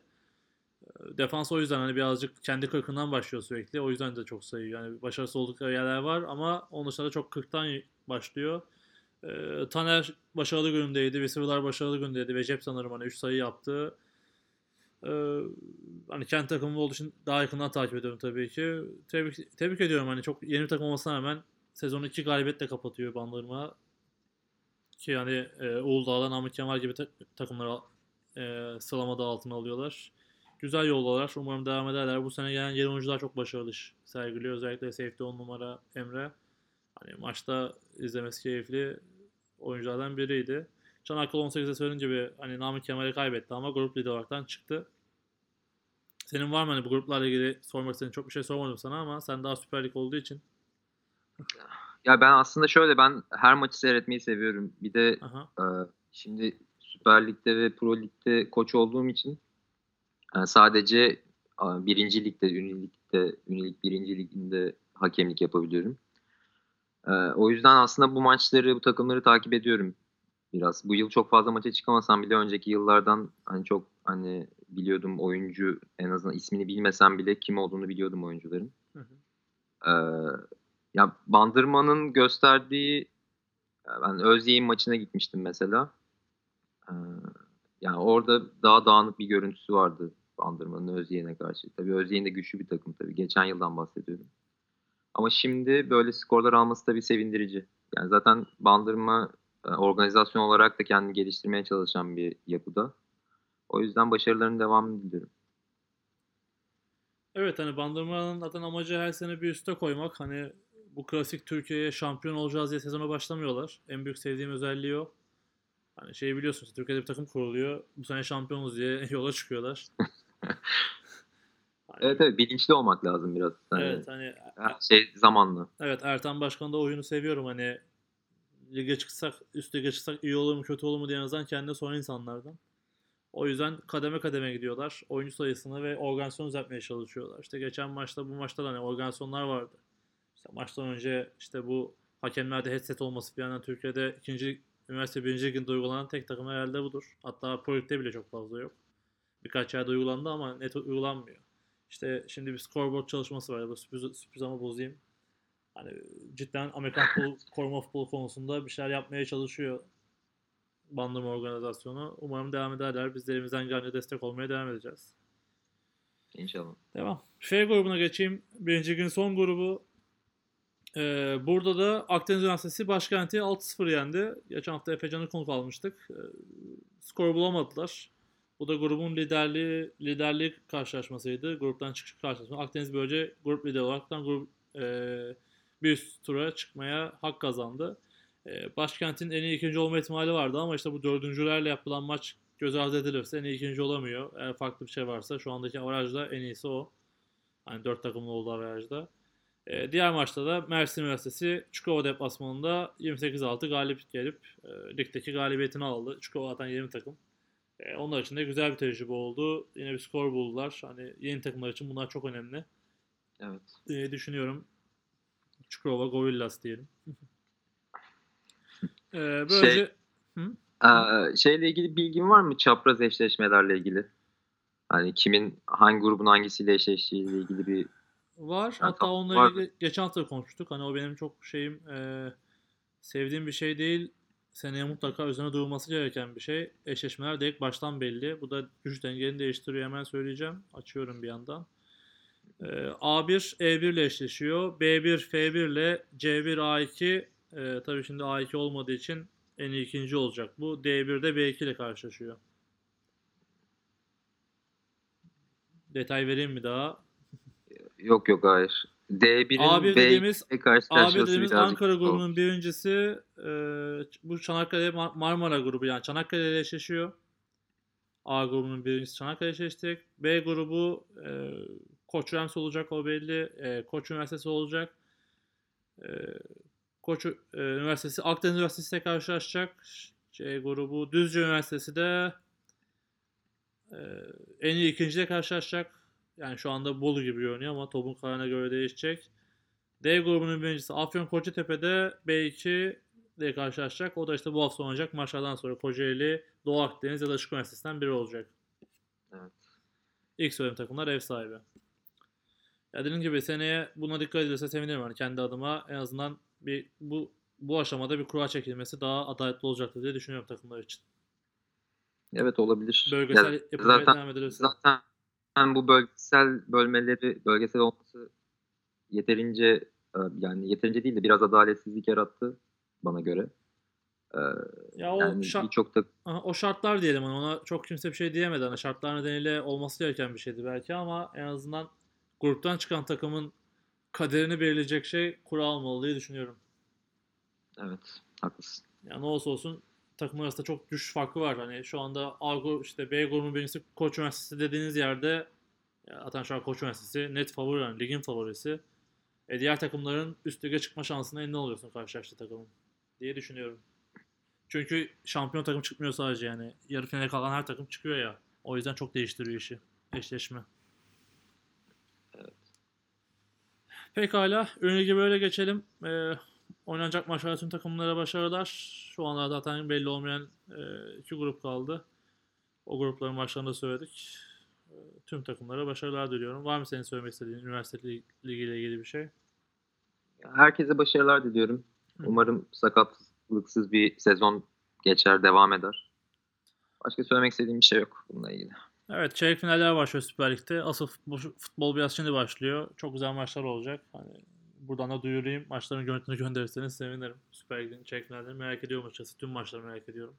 Defans o yüzden hani birazcık kendi kırkından başlıyor sürekli. O yüzden de çok sayıyor. Yani başarısız oldukları yerler var ama onun dışında çok kırktan başlıyor. E, Taner başarılı günündeydi. Vesivler başarılı günündeydi. Ve Cep sanırım hani 3 sayı yaptı. E, hani kendi takımım olduğu için daha yakından takip ediyorum tabii ki. Tebrik, tebrik ediyorum hani çok yeni bir takım olmasına rağmen sezonu 2 galibiyetle kapatıyor Bandırma. Ki yani e, Uludağ'dan Namık Kemal gibi ta- takımları e, sıralamada altına alıyorlar. Güzel yoldalar. Umarım devam ederler. Bu sene gelen yeni oyuncular çok başarılı iş sergiliyor. Özellikle safety 10 numara Emre. Hani maçta izlemesi keyifli oyunculardan biriydi. Çanakkale 18'e söyleyince bir hani Namık Kemal'i kaybetti ama grup lideri olaraktan çıktı. Senin var mı hani bu gruplarla ilgili sormak istediğin çok bir şey sormadım sana ama sen daha Süper Lig olduğu için. Ya ben aslında şöyle ben her maçı seyretmeyi seviyorum. Bir de e, şimdi Süper Lig'de ve Pro Lig'de koç olduğum için e, sadece e, birinci ligde, Ünilik'te, Ünilik birinci liginde hakemlik yapabiliyorum. E, o yüzden aslında bu maçları, bu takımları takip ediyorum biraz. Bu yıl çok fazla maça çıkamasam bile önceki yıllardan hani çok hani biliyordum oyuncu en azından ismini bilmesem bile kim olduğunu biliyordum oyuncuların. Hı hı. Ee, ya Bandırma'nın gösterdiği ben Özyeğin maçına gitmiştim mesela. Ee, yani orada daha dağınık bir görüntüsü vardı Bandırma'nın Özyeğin'e karşı. Tabii Özyeğin de güçlü bir takım tabii. Geçen yıldan bahsediyorum. Ama şimdi böyle skorlar alması tabii sevindirici. Yani zaten Bandırma e, organizasyon olarak da kendini geliştirmeye çalışan bir yapıda. O yüzden başarılarının devamını diliyorum. Evet hani Bandırma'nın zaten amacı her sene bir üste koymak. Hani bu klasik Türkiye'ye şampiyon olacağız diye sezona başlamıyorlar. En büyük sevdiğim özelliği o. Hani şey biliyorsunuz Türkiye'de bir takım kuruluyor. Bu sene şampiyonuz diye yola çıkıyorlar. Hani, Evet evet bilinçli olmak lazım biraz. Yani evet hani her şey zamanla. evet Ertan Başkan da oyunu seviyorum hani lige çıksak üst lige çıksak iyi olur mu kötü olur mu diye en azından kendine soran insanlardan. O yüzden kademe kademe gidiyorlar. Oyuncu sayısını ve organizasyon düzeltmeye çalışıyorlar. İşte geçen maçta bu maçta da hani organizasyonlar vardı. İşte maçtan önce işte bu hakemlerde headset olması bir yandan Türkiye'de ikinci üniversite birinci liginde uygulanan tek takım herhalde budur. Hatta Pro bile çok fazla yok. Birkaç yerde uygulandı ama net uygulanmıyor. İşte şimdi bir scoreboard çalışması var. Bu sürpriz, sürpriz ama bozayım. Hani cidden Amerikan futbol, koruma futbolu konusunda bir şeyler yapmaya çalışıyor bandırma organizasyonu. Umarım devam ederler. Biz de elimizden gelince destek olmaya devam edeceğiz. İnşallah. Devam. F grubuna geçeyim. Birinci gün son grubu. Ee, burada da Akdeniz Üniversitesi başkenti 6-0 yendi. Geçen hafta Efecan'ı konuk almıştık. Ee, skor bulamadılar. Bu da grubun liderliği liderlik karşılaşmasıydı. Gruptan çıkış karşılaşması. Akdeniz böylece grup lideri olaraktan grup e, bir üst tura çıkmaya hak kazandı. E, başkentin en iyi ikinci olma ihtimali vardı ama işte bu dördüncülerle yapılan maç göz ardı edilirse en iyi ikinci olamıyor. Eğer farklı bir şey varsa şu andaki avarajda en iyisi o. Hani dört takımlı olduğu avarajda. E, diğer maçta da Mersin Üniversitesi Çukurova deplasmanında 28-6 galip gelip e, ligdeki galibiyetini aldı. Çukurova zaten yeni takım. E, onlar için de güzel bir tecrübe oldu. Yine bir skor buldular. Hani yeni takımlar için bunlar çok önemli. Evet. diye düşünüyorum. Çukurova Gorillas diyelim. ee, böylece Şey- Hı? Ee, şeyle ilgili bilgin var mı? Çapraz eşleşmelerle ilgili. Hani kimin hangi grubun hangisiyle eşleştiğiyle ilgili bir var. Ha, Hatta onunla var. ilgili geçen hafta konuştuk. Hani o benim çok şeyim e, sevdiğim bir şey değil. Seneye mutlaka üzerine durulması gereken bir şey. Eşleşmeler direkt baştan belli. Bu da güç dengeni değiştiriyor. Hemen söyleyeceğim. Açıyorum bir yandan. Ee, A1 E1 ile eşleşiyor. B1 F1 ile C1 A2 e, tabii şimdi A2 olmadığı için en iyi ikinci olacak bu. D1'de B2 ile karşılaşıyor. Detay vereyim mi daha? Yok yok hayır. D1'in A1 B dediğimiz ile A1 karşılaşması dediğimiz birazcık Ankara grubunun birincisi e, bu Çanakkale Mar- Marmara grubu yani Çanakkale ile eşleşiyor. A grubunun birincisi Çanakkale eşleşecek. B grubu e, Koç Rams olacak o belli. E, Koç Üniversitesi olacak. E, Koç e, Üniversitesi Akdeniz Üniversitesi ile karşılaşacak. C grubu Düzce Üniversitesi de e, en iyi ikinciyle karşılaşacak. Yani şu anda Bolu gibi görünüyor ama topun kararına göre değişecek. D grubunun birincisi Afyon Kocatepe'de B2 ile karşılaşacak. O da işte bu hafta oynayacak maçlardan sonra Kocaeli, Doğu Akdeniz ya da Işık Üniversitesi'nden biri olacak. Evet. İlk söylediğim takımlar ev sahibi. Ya dediğim gibi seneye buna dikkat edilirse sevinirim. Yani kendi adıma en azından bir bu bu aşamada bir kura çekilmesi daha adaletli olacaktır diye düşünüyorum takımlar için. Evet olabilir. Bölgesel Ya zaten- devam edilirse. Zaten bu bölgesel bölmeleri, bölgesel olması yeterince e, yani yeterince değil de biraz adaletsizlik yarattı bana göre. Ee, Ya o yani şart, birçok da Aha, o şartlar diyelim hani ona çok kimse bir şey diyemedi. Hani şartlar nedeniyle olması gereken bir şeydi belki ama en azından gruptan çıkan takımın kaderini belirleyecek şey kura almalı diye düşünüyorum. evet haklısın. Yani ne olursa olsun takımlar arasında çok düşüş farkı var. Hani şu anda A grubu işte B grubunun birincisi Koç Üniversitesi dediğiniz yerde zaten şu an Koç Üniversitesi net favori yani ligin favorisi. E diğer takımların üst lige çıkma şansına eline oluyorsun karşılaştığı takımın diye düşünüyorum. Çünkü şampiyon takım çıkmıyor sadece yani. Yarı finale kalan her takım çıkıyor ya. O yüzden çok değiştiriyor işi. Eşleşme. Pekala. Ön ligi böyle geçelim. Ee, oynanacak maçlarda tüm takımlara başarılar. Şu anlar zaten belli olmayan e, iki grup kaldı. O grupların maçlarını da söyledik. E, tüm takımlara başarılar diliyorum. Var mı senin söylemek istediğin üniversite lig- ligiyle ilgili bir şey? Herkese başarılar diliyorum. Hı. Umarım sakatlıksız bir sezon geçer, devam eder. Başka söylemek istediğim bir şey yok bununla ilgili. Evet çeyrek finaller başlıyor Süper Lig'de. Asıl futbol, futbol biraz şimdi başlıyor. Çok güzel maçlar olacak. Hani buradan da duyurayım. Maçların görüntüsünü gönderirseniz sevinirim. Süper Lig'in çeyrek finallerini merak ediyorum açıkçası. Tüm maçları merak ediyorum.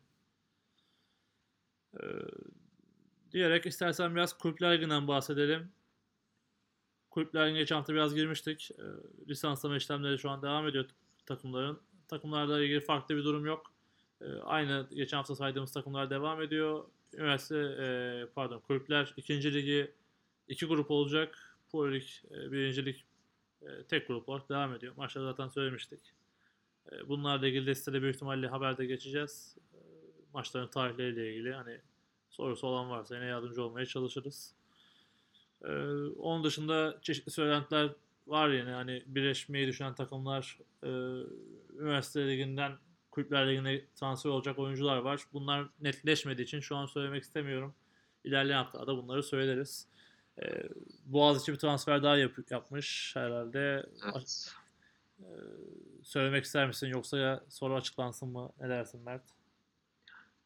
Ee, diyerek istersen biraz Kulüpler Ligi'nden bahsedelim. Kulüpler Ligi'ne geçen hafta biraz girmiştik. Ee, lisanslama işlemleri şu an devam ediyor takımların. Takımlarla ilgili farklı bir durum yok. Ee, aynı geçen hafta saydığımız takımlar devam ediyor. Üniversite e, pardon kulüpler ikinci ligi iki grup olacak. Pro Lig e, birinci lig e, tek grup olarak devam ediyor. Maçta zaten söylemiştik. E, bunlarla ilgili de sitede büyük ihtimalle haberde geçeceğiz. E, maçların tarihleriyle ilgili hani sorusu olan varsa yine yardımcı olmaya çalışırız. Onun dışında çeşitli söylentiler var yine hani birleşmeyi düşünen takımlar üniversite liginden kulüpler ligine transfer olacak oyuncular var. Bunlar netleşmediği için şu an söylemek istemiyorum. İlerleyen haftalarda bunları söyleriz. Ee, Boğaziçi bir transfer daha yap- yapmış herhalde. Evet. Ee, söylemek ister misin yoksa soru açıklansın mı? Ne dersin Mert?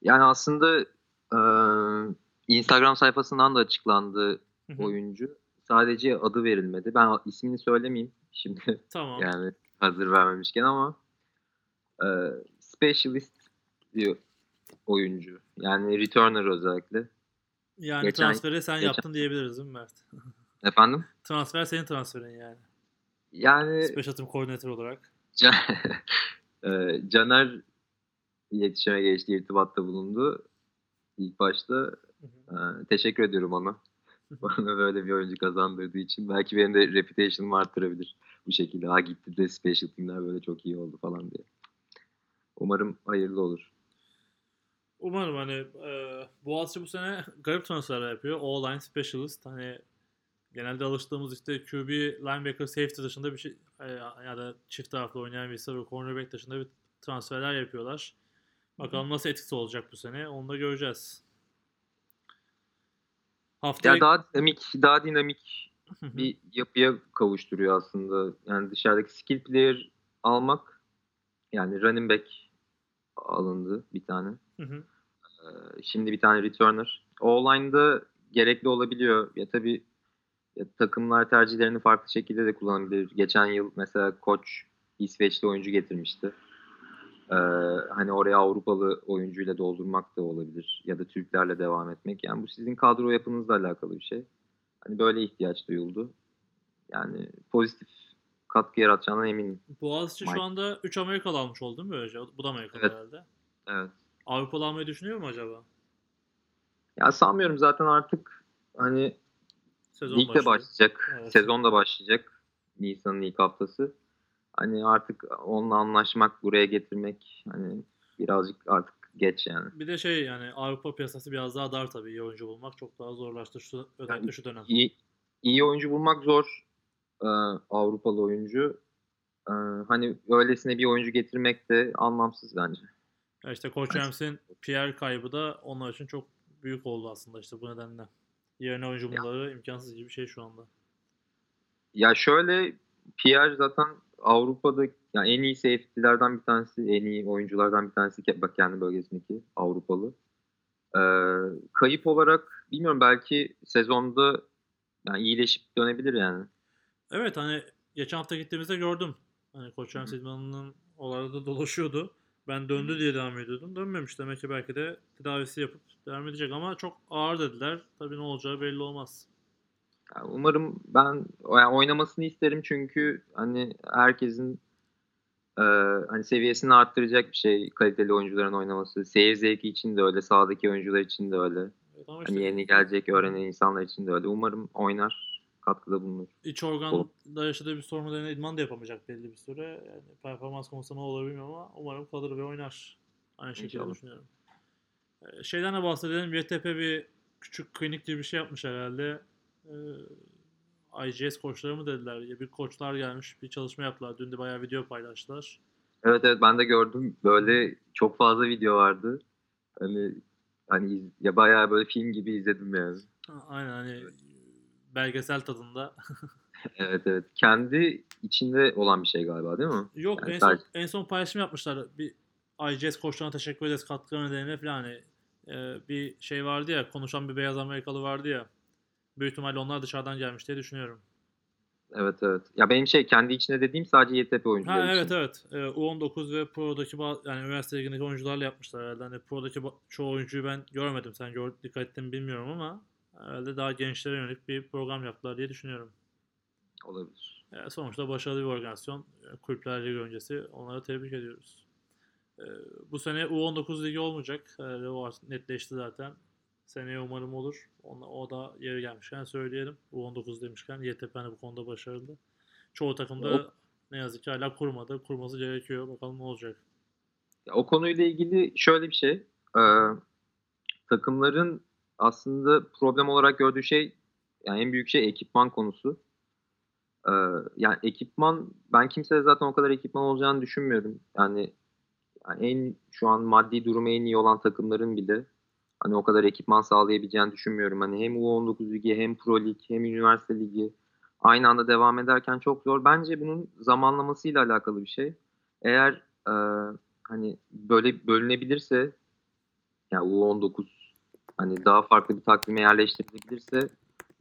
Yani aslında e, Instagram sayfasından da açıklandı oyuncu. Sadece adı verilmedi. Ben ismini söylemeyeyim şimdi Tamam. yani hazır vermemişken ama e, specialist diyor oyuncu. Yani returner özellikle. Yani geçen- transferi sen geçen- yaptın diyebiliriz değil mi Mert? Efendim? Transfer senin transferin yani. Yani Special Team koordinatör olarak. Can, e, Caner iletişime geçti, irtibatta bulundu. İlk başta Hı hı. e, teşekkür ediyorum ona. Bana böyle bir oyuncu kazandırdığı için. Belki benim de reputation'ımı arttırabilir bu şekilde. Ha gitti de special teamler böyle çok iyi oldu falan diye. Umarım hayırlı olur. Umarım hani e, Boğaziçi bu sene garip transferler yapıyor. O-line specialist hani genelde alıştığımız işte QB, linebacker, safety dışında bir şey e, ya da çift taraflı oynayan bir ve cornerback dışında bir transferler yapıyorlar. Bakalım nasıl etkisi olacak bu sene onu da göreceğiz. Haftaya Ya daha dinamik, daha dinamik bir yapıya kavuşturuyor aslında. Yani dışarıdaki skill player almak yani running back alındı bir tane. Hı hı. Ee, Şimdi bir tane returner. O-line'da gerekli olabiliyor. Ya tabii ya takımlar tercihlerini farklı şekilde de kullanabilir. Geçen yıl mesela koç İsveçli oyuncu getirmişti. Ee, hani oraya Avrupalı oyuncuyla doldurmak da olabilir. Ya da Türklerle devam etmek. Yani bu sizin kadro yapınızla alakalı bir şey. Hani böyle ihtiyaç duyuldu. Yani pozitif katkı yaratacağına eminim. Boğaziçi Mike. şu anda 3 Amerikalı almış oldu değil mi böylece? Bu da Amerikalı Evet. herhalde. Evet. Avrupalı almayı düşünüyor mu acaba? Ya sanmıyorum zaten artık hani Sezon Lig de başlayacak. Evet. Sezon da başlayacak. Nisan'ın ilk haftası. Hani artık onunla anlaşmak, buraya getirmek hani birazcık artık geç yani. Bir de şey yani Avrupa piyasası biraz daha dar tabii. İyi oyuncu bulmak çok daha zorlaştı şu, özellikle Yani şu dönem. İyi, iyi oyuncu bulmak zor. Ee, Avrupalı oyuncu. Ee, hani öylesine bir oyuncu getirmek de anlamsız bence. Ya işte Evet. Rams'in Pierre kaybı da onlar için çok büyük oldu aslında işte bu nedenle. Yerine oyuncu bulmaları imkansız gibi bir şey şu anda. Ya şöyle Pierre zaten Avrupa'da yani en iyi safety'lerden bir tanesi, en iyi oyunculardan bir tanesi bak kendi bölgesindeki Avrupalı. Ee, kayıp olarak bilmiyorum belki sezonda yani iyileşip dönebilir yani. Evet hani geçen hafta gittiğimizde gördüm. Hani Koç James İdman'ın oralarda dolaşıyordu. Ben döndü diye devam ediyordum. Dönmemiş demek ki belki de tedavisi yapıp devam edecek ama çok ağır dediler. Tabii ne olacağı belli olmaz. Yani umarım ben yani oynamasını isterim çünkü hani herkesin e, hani seviyesini arttıracak bir şey kaliteli oyuncuların oynaması. Seyir zevki için de öyle, sahadaki oyuncular için de öyle. Evet, hani işte, hani yeni gelecek öğrenen insanlar için de öyle. Umarım oynar katkıda bulunur. İç organda yaşadığı bir sorun nedeniyle idman da yapamayacak belli bir süre. Yani performans konusunda ne olur bilmiyorum ama umarım kalır ve oynar. Aynı şekilde İnşallah. düşünüyorum. Ee, şeyden de bahsedelim. YTP bir küçük klinik gibi bir şey yapmış herhalde. Ee, IGS koçları mı dediler? Ya bir koçlar gelmiş, bir çalışma yaptılar. Dün de bayağı video paylaştılar. Evet evet ben de gördüm. Böyle çok fazla video vardı. Hani hani ya bayağı böyle film gibi izledim yani. Aynen hani belgesel tadında. evet evet. Kendi içinde olan bir şey galiba değil mi? Yok yani en, son, en son paylaşım yapmışlar. Bir IGS koçlarına teşekkür ederiz katkıları nedeniyle falan hani e, bir şey vardı ya konuşan bir beyaz Amerikalı vardı ya. Büyük ihtimalle onlar dışarıdan gelmiş diye düşünüyorum. Evet evet. Ya benim şey kendi içinde dediğim sadece YTP oyuncuları ha, evet, için. Evet evet. Ee, U19 ve Pro'daki yani üniversite ligindeki oyuncularla yapmışlar herhalde. Hani Pro'daki çoğu oyuncuyu ben görmedim. Sen gör, dikkat ettin bilmiyorum ama herhalde daha gençlere yönelik bir program yaptılar diye düşünüyorum. Olabilir. Yani sonuçta başarılı bir organizasyon. Kulüpler Ligi öncesi onları tebrik ediyoruz. Ee, bu sene U19 ligi olmayacak. Herhalde o artık netleşti zaten. Seneye umarım olur. Ona, o da yeri gelmişken söyleyelim. U19 demişken YTP hani bu konuda başarılı. Çoğu takımda ne yazık ki hala kurmadı. Kurması gerekiyor. Bakalım ne olacak. O konuyla ilgili şöyle bir şey. Ee, takımların aslında problem olarak gördüğü şey yani en büyük şey ekipman konusu. Ee, yani ekipman ben kimseye zaten o kadar ekipman olacağını düşünmüyorum. Yani, yani en şu an maddi durumu en iyi olan takımların bile hani o kadar ekipman sağlayabileceğini düşünmüyorum. Hani hem U19 ligi hem Pro Lig hem üniversite ligi aynı anda devam ederken çok zor. Bence bunun zamanlamasıyla alakalı bir şey. Eğer e, hani böyle bölünebilirse yani U19 hani daha farklı bir takvime yerleştirilebilirse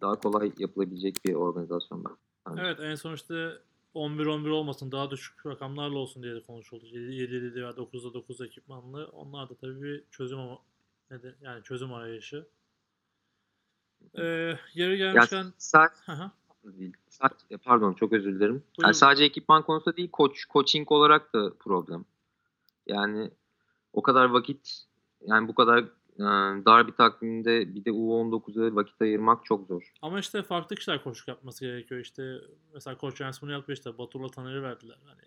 daha kolay yapılabilecek bir organizasyon ben. Bence. Evet en sonuçta 11-11 olmasın daha düşük rakamlarla olsun diye de konuşuldu. 7-7 veya 9'da 9 ekipmanlı. Onlar da tabii bir çözüm ama yani çözüm arayışı. Ee, yeri gelmişken... Ya, sadece, değil. Sadece, pardon çok özür dilerim. Yani sadece ekipman konusunda değil koç, coaching olarak da problem. Yani o kadar vakit yani bu kadar dar bir takvimde bir de U19'a vakit ayırmak çok zor. Ama işte farklı kişiler koçluk yapması gerekiyor. İşte mesela Koç Jens bunu yapıyor işte Batur'la Taner'i verdiler. Hani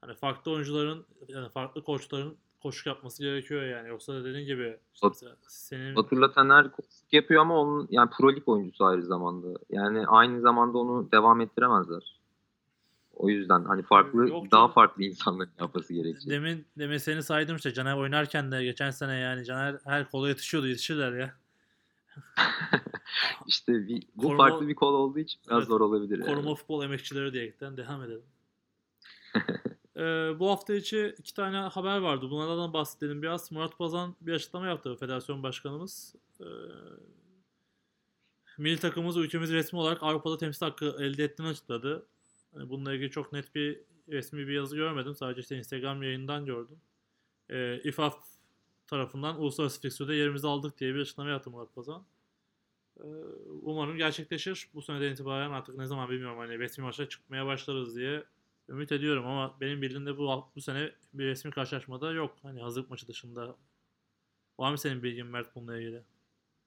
hani farklı oyuncuların yani farklı koçların koşuk yapması gerekiyor yani. Yoksa dediğin gibi işte Bat- senin Batur'la Taner koşuk yapıyor ama onun yani pro lig oyuncusu ayrı zamanda. Yani aynı zamanda onu devam ettiremezler. O yüzden hani farklı Yok, daha farklı insanların yapması gerekiyor. Demin demin seni saydım işte Caner oynarken de geçen sene yani Caner her kola yetişiyordu yetişirler ya. İşte bir, bu koruma, farklı bir kol olduğu için biraz evet, zor olabilir. Koruma yani. futbol emekçileri diyerekten devam edelim. ee, bu hafta içi iki tane haber vardı. Bunlardan bahsedelim biraz. Murat Bazan bir açıklama yaptı federasyon başkanımız. Ee, milli takımımız ülkemiz resmi olarak Avrupa'da temsil hakkı elde ettiğini açıkladı. Hani bununla ilgili çok net bir resmi bir yazı görmedim. Sadece işte Instagram yayından gördüm. Ee, İFAF tarafından uluslararası fiksürde yerimizi aldık diye bir açıklama yaptı Murat Pazan. Ee, umarım gerçekleşir. Bu seneden itibaren artık ne zaman bilmiyorum hani resmi maça çıkmaya başlarız diye ümit ediyorum ama benim bildiğimde bu bu sene bir resmi karşılaşmada yok. Hani hazırlık maçı dışında. Var mı senin bilgin Mert bununla ilgili?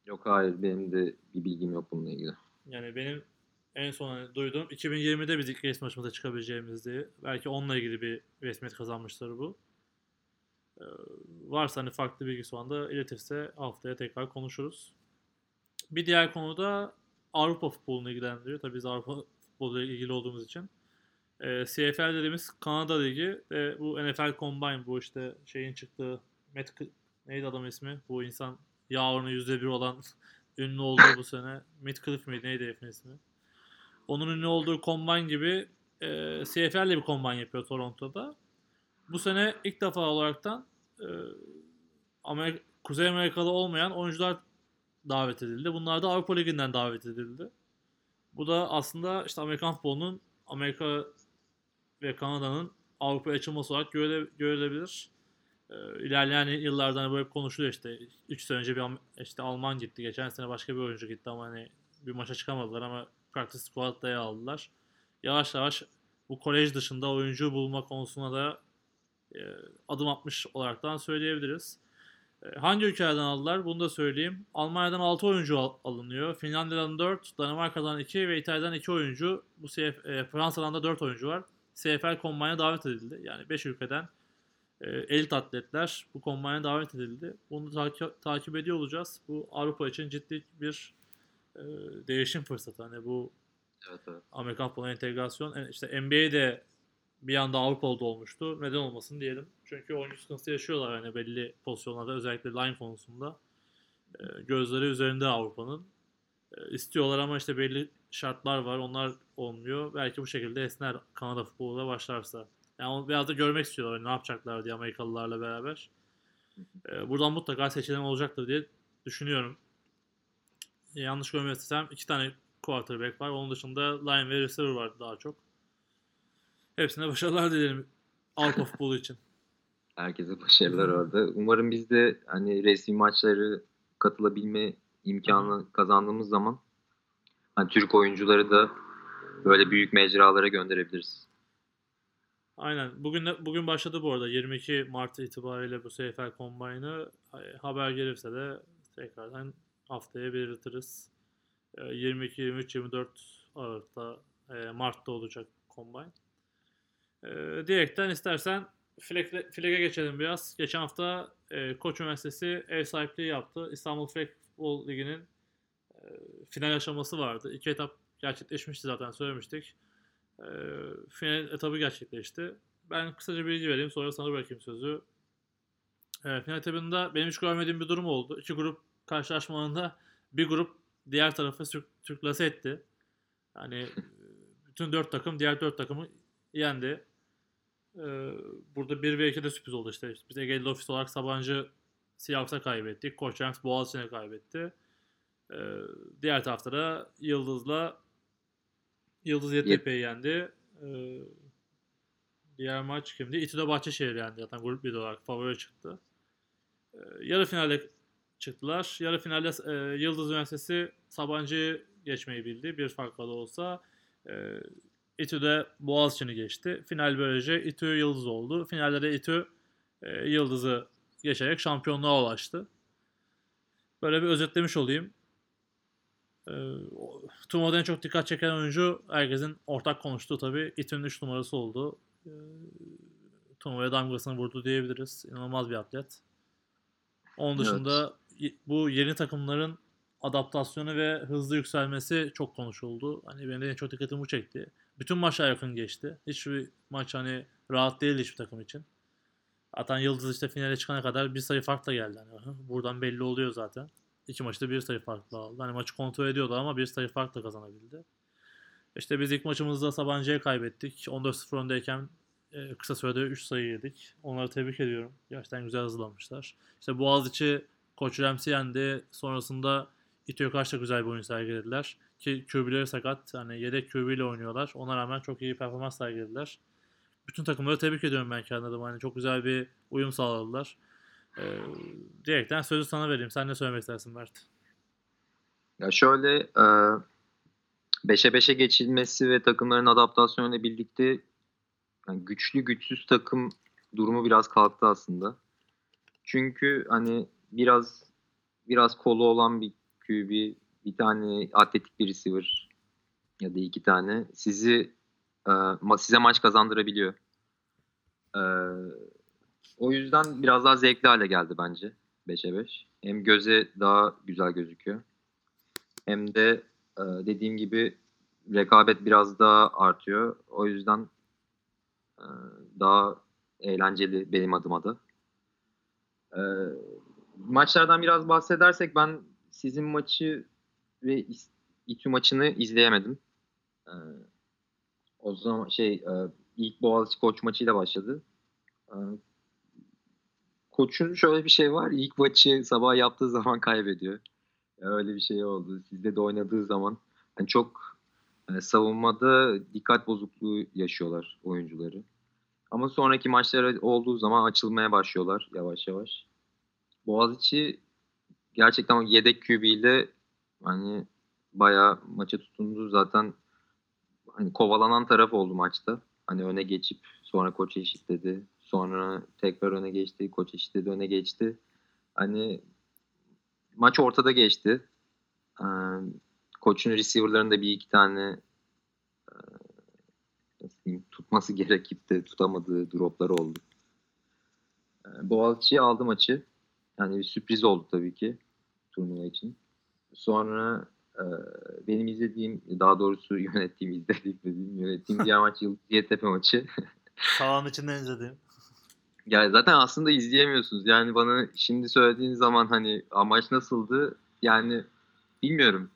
Yok hayır benim de bir bilgim yok bununla ilgili. Yani benim en son duydum 2020'de biz ilk resmi maçımıza çıkabileceğimizdi. Belki onunla ilgili bir resmiyet kazanmışlar bu. Ee, varsa hani farklı bilgi şu anda iletirse haftaya tekrar konuşuruz. Bir diğer konu da Avrupa futbolunu ilgilendiriyor. Tabii biz Avrupa futboluyla ilgili olduğumuz için. Ee, CFL dediğimiz Kanada Ligi ve bu NFL Combine bu işte şeyin çıktığı Matt neydi adam ismi? Bu insan yağ oranı %1 olan ünlü olduğu bu sene. Midcliffe miydi neydi herifin ismi? Onun ünlü olduğu combine gibi e, CFL ile bir combine yapıyor Toronto'da. Bu sene ilk defa olaraktan e, Amerika, Kuzey Amerikalı olmayan oyuncular davet edildi. Bunlar da Avrupa Ligi'nden davet edildi. Bu da aslında işte Amerikan futbolunun Amerika ve Kanada'nın Avrupa'ya açılması olarak görüle, görülebilir. Ee, ilerleyen yıllardan hani böyle konuşuluyor işte 3 sene önce bir işte Alman gitti. Geçen sene başka bir oyuncu gitti ama hani bir maça çıkamadılar ama practice squad'da yer aldılar. Yavaş yavaş bu kolej dışında oyuncu bulma konusuna da e, adım atmış olaraktan söyleyebiliriz. E, hangi ülkelerden aldılar? Bunu da söyleyeyim. Almanya'dan 6 oyuncu al- alınıyor. Finlandiya'dan 4, Danimarka'dan 2 ve İtalya'dan 2 oyuncu. Bu CF, e, Fransa'dan da 4 oyuncu var. CFL Combine'a davet edildi. Yani 5 ülkeden e, elit atletler bu Combine'a davet edildi. Bunu takip, takip ediyor olacağız. Bu Avrupa için ciddi bir e, değişim fırsatı. Hani bu Evet, evet. Amerikan futboluna entegrasyon. İşte NBA'de bir anda Avrupa'da olmuştu. Neden olmasın diyelim. Çünkü oyuncu sıkıntısı yaşıyorlar hani belli pozisyonlarda özellikle line konusunda. E, gözleri üzerinde Avrupa'nın. E, istiyorlar ama işte belli şartlar var. Onlar olmuyor. Belki bu şekilde esner Kanada futboluna başlarsa. Yani onu biraz da görmek istiyorlar hani ne yapacaklar diye Amerikalılarla beraber. E, buradan mutlaka seçilen olacaktır diye düşünüyorum. Yanlış görmediysem iki tane quarterback var. Onun dışında line ve receiver var daha çok. Hepsine başarılar dilerim Avrupa futbolu için. Herkese başarılar orada. Umarım biz de hani resmi maçları katılabilme imkanı kazandığımız zaman hani Türk oyuncuları da böyle büyük mecralara gönderebiliriz. Aynen. Bugün bugün başladı bu arada. 22 Mart itibariyle bu CFL Combine'ı haber gelirse de tekrardan haftaya belirtiriz. 22, 23, 24 Aralık'ta e, Mart'ta olacak Combine. E, diyerekten istersen Flag, Flag'e geçelim biraz. Geçen hafta e, Koç Üniversitesi ev sahipliği yaptı. İstanbul Flag Futbol Ligi'nin e, final aşaması vardı. İki etap gerçekleşmişti zaten söylemiştik. Final etabı gerçekleşti. Ben kısaca bilgi vereyim sonra sana bırakayım sözü. Final etabında benim hiç görmediğim bir durum oldu. İki grup karşılaşmalarında bir grup diğer tarafı sürklase etti. Yani bütün dört takım diğer dört takımı yendi. Ee, burada 1 ve 2 de sürpriz oldu işte. Biz Ege'li ofis olarak Sabancı Seahawks'a kaybettik. Koç Rams Boğaziçi'ne kaybetti. Ee, diğer tarafta da Yıldız'la Yıldız Yeditepe'yi yendi. Ee, diğer maç kimdi? İTÜ'de Bahçeşehir yendi zaten grup 1 olarak favori çıktı. Ee, yarı finalde çıktılar. Yarı finalde e, Yıldız Üniversitesi Sabancı'yı geçmeyi bildi. Bir farkla da olsa. E, İTÜ'de Boğaziçi'ni geçti. Final böylece İTÜ Yıldız oldu. Finalde de İTÜ e, Yıldız'ı geçerek şampiyonluğa ulaştı. Böyle bir özetlemiş olayım. E, turnuvada en çok dikkat çeken oyuncu herkesin ortak konuştuğu tabii İTÜ'nün 3 numarası oldu. E, turnuvaya damgasını vurdu diyebiliriz. İnanılmaz bir atlet. Onun dışında evet. Bu yeni takımların adaptasyonu ve hızlı yükselmesi çok konuşuldu. Hani benim en çok dikkatimi bu çekti. Bütün maçlar yakın geçti. Hiçbir maç hani rahat değil hiçbir takım için. Zaten Yıldız işte finale çıkana kadar bir sayı farkla geldi. Hani buradan belli oluyor zaten. İki maçta bir sayı farklı aldı. Hani maçı kontrol ediyordu ama bir sayı farkla kazanabildi. İşte biz ilk maçımızda Sabancı'ya kaybettik. 14-0 öndeyken e, kısa sürede 3 sayı yedik. Onları tebrik ediyorum. Gerçekten güzel hızlanmışlar. İşte Boğaziçi Koç Ramsey yendi. Sonrasında İTÜ'ye karşı da güzel bir oyun sergilediler. Ki QB'leri sakat. Hani yedek QB ile oynuyorlar. Ona rağmen çok iyi performans sergilediler. Bütün takımları tebrik ediyorum ben kendi adıma. Hani çok güzel bir uyum sağladılar. Ee, direkten sözü sana vereyim. Sen ne söylemek istersin Mert? Ya şöyle 5'e 5'e geçilmesi ve takımların adaptasyonuyla birlikte yani güçlü güçsüz takım durumu biraz kalktı aslında. Çünkü hani biraz biraz kolu olan bir QB, bir tane atletik bir receiver ya da iki tane sizi e, size maç kazandırabiliyor. E, o yüzden biraz daha zevkli hale geldi bence 5'e 5. Hem göze daha güzel gözüküyor. Hem de e, dediğim gibi rekabet biraz daha artıyor. O yüzden e, daha eğlenceli benim adıma da. E, maçlardan biraz bahsedersek ben sizin maçı ve İTÜ maçını izleyemedim. Ee, o zaman şey e, ilk Boğaziçi koç maçıyla başladı. Ee, koçun şöyle bir şey var. İlk maçı sabah yaptığı zaman kaybediyor. Öyle bir şey oldu. Sizde de oynadığı zaman yani çok yani savunmada dikkat bozukluğu yaşıyorlar oyuncuları. Ama sonraki maçlara olduğu zaman açılmaya başlıyorlar yavaş yavaş. Boğaziçi gerçekten o yedek QB ile hani bayağı maça tutundu zaten hani kovalanan taraf oldu maçta. Hani öne geçip sonra koç eşitledi. Sonra tekrar öne geçti. Koç eşitledi öne geçti. Hani maç ortada geçti. Ee, koçun receiver'larında bir iki tane e, tutması gerekip de tutamadığı droplar oldu. Ee, Boğaziçi aldı maçı. Yani bir sürpriz oldu tabii ki turnuva için. Sonra e, benim izlediğim, daha doğrusu yönettiğim, izlediğim dediğim, yönettiğim diğer maç Yıldız Yeditepe maçı. Sağın içinden izlediğim. Yani zaten aslında izleyemiyorsunuz. Yani bana şimdi söylediğiniz zaman hani amaç nasıldı? Yani bilmiyorum.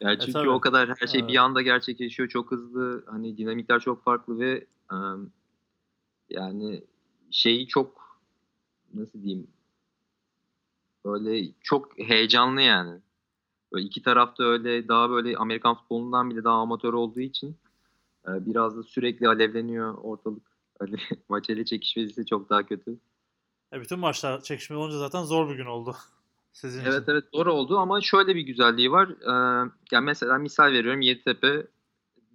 Yani e, çünkü e, o kadar her şey evet. bir anda gerçekleşiyor. Çok hızlı. Hani dinamikler çok farklı ve um, yani şeyi çok nasıl diyeyim böyle çok heyecanlı yani. Böyle iki tarafta öyle daha böyle Amerikan futbolundan bile daha amatör olduğu için e, biraz da sürekli alevleniyor ortalık. Hani maç ele çekişmesi çok daha kötü. E bütün maçlar çekişme olunca zaten zor bir gün oldu. Sizin evet için. evet zor oldu ama şöyle bir güzelliği var. Ee, yani mesela misal veriyorum Yeditepe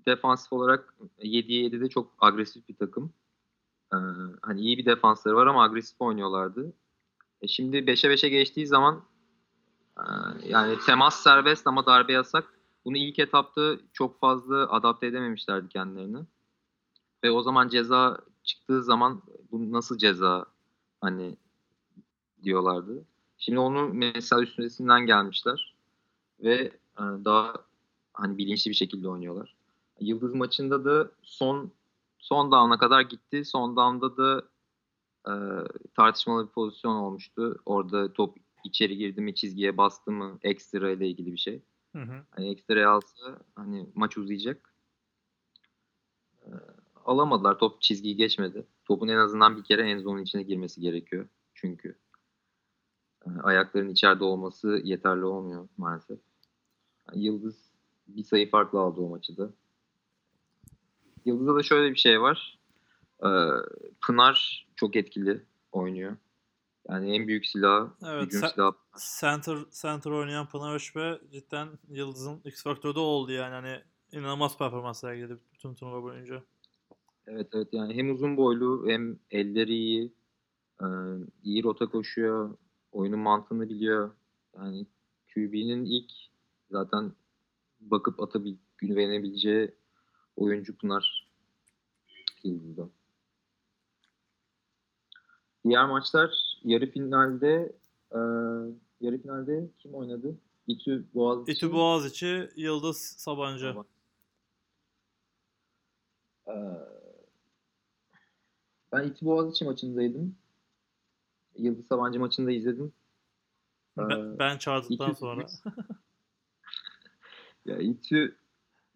defansif olarak 7'ye 7'de çok agresif bir takım. Ee, hani iyi bir defansları var ama agresif oynuyorlardı. E şimdi 5'e 5'e geçtiği zaman e, yani temas serbest ama darbe yasak. Bunu ilk etapta çok fazla adapte edememişlerdi kendilerini. Ve o zaman ceza çıktığı zaman bu nasıl ceza hani diyorlardı. Şimdi onu mesela üstesinden gelmişler ve e, daha hani bilinçli bir şekilde oynuyorlar. Yıldız maçında da son son down'a kadar gitti. Son down'da da e, tartışmalı bir pozisyon olmuştu. Orada top içeri girdi mi çizgiye bastı mı ekstra ile ilgili bir şey. Hı hı. Hani ekstra alsa hani maç uzayacak. E, alamadılar. Top çizgiyi geçmedi. Topun en azından bir kere en zonun içine girmesi gerekiyor. Çünkü e, ayakların içeride olması yeterli olmuyor maalesef. Yani Yıldız bir sayı farklı aldı o maçı da. Yıldız'da da şöyle bir şey var. Ee, Pınar çok etkili oynuyor. Yani en büyük silah, evet, hücum silahı. Center, center oynayan Pınar Öşbe cidden Yıldız'ın X faktörde oldu yani. Hani inanılmaz performans sergiledi bütün turnuva boyunca. Evet evet yani hem uzun boylu hem elleri iyi. E, iyi rota koşuyor. Oyunun mantığını biliyor. Yani QB'nin ilk zaten bakıp atabil, güvenebileceği oyuncu Pınar Yıldız'da. Diğer maçlar yarı finalde e, yarı finalde kim oynadı? İTÜ Boğaziçi. İTÜ Boğaziçi, Yıldız Sabancı. Ee, ben İTÜ Boğaziçi maçındaydım. Yıldız Sabancı maçını da izledim. Ben, ee, ben çağırdıktan İTÜ, sonra. ya İTÜ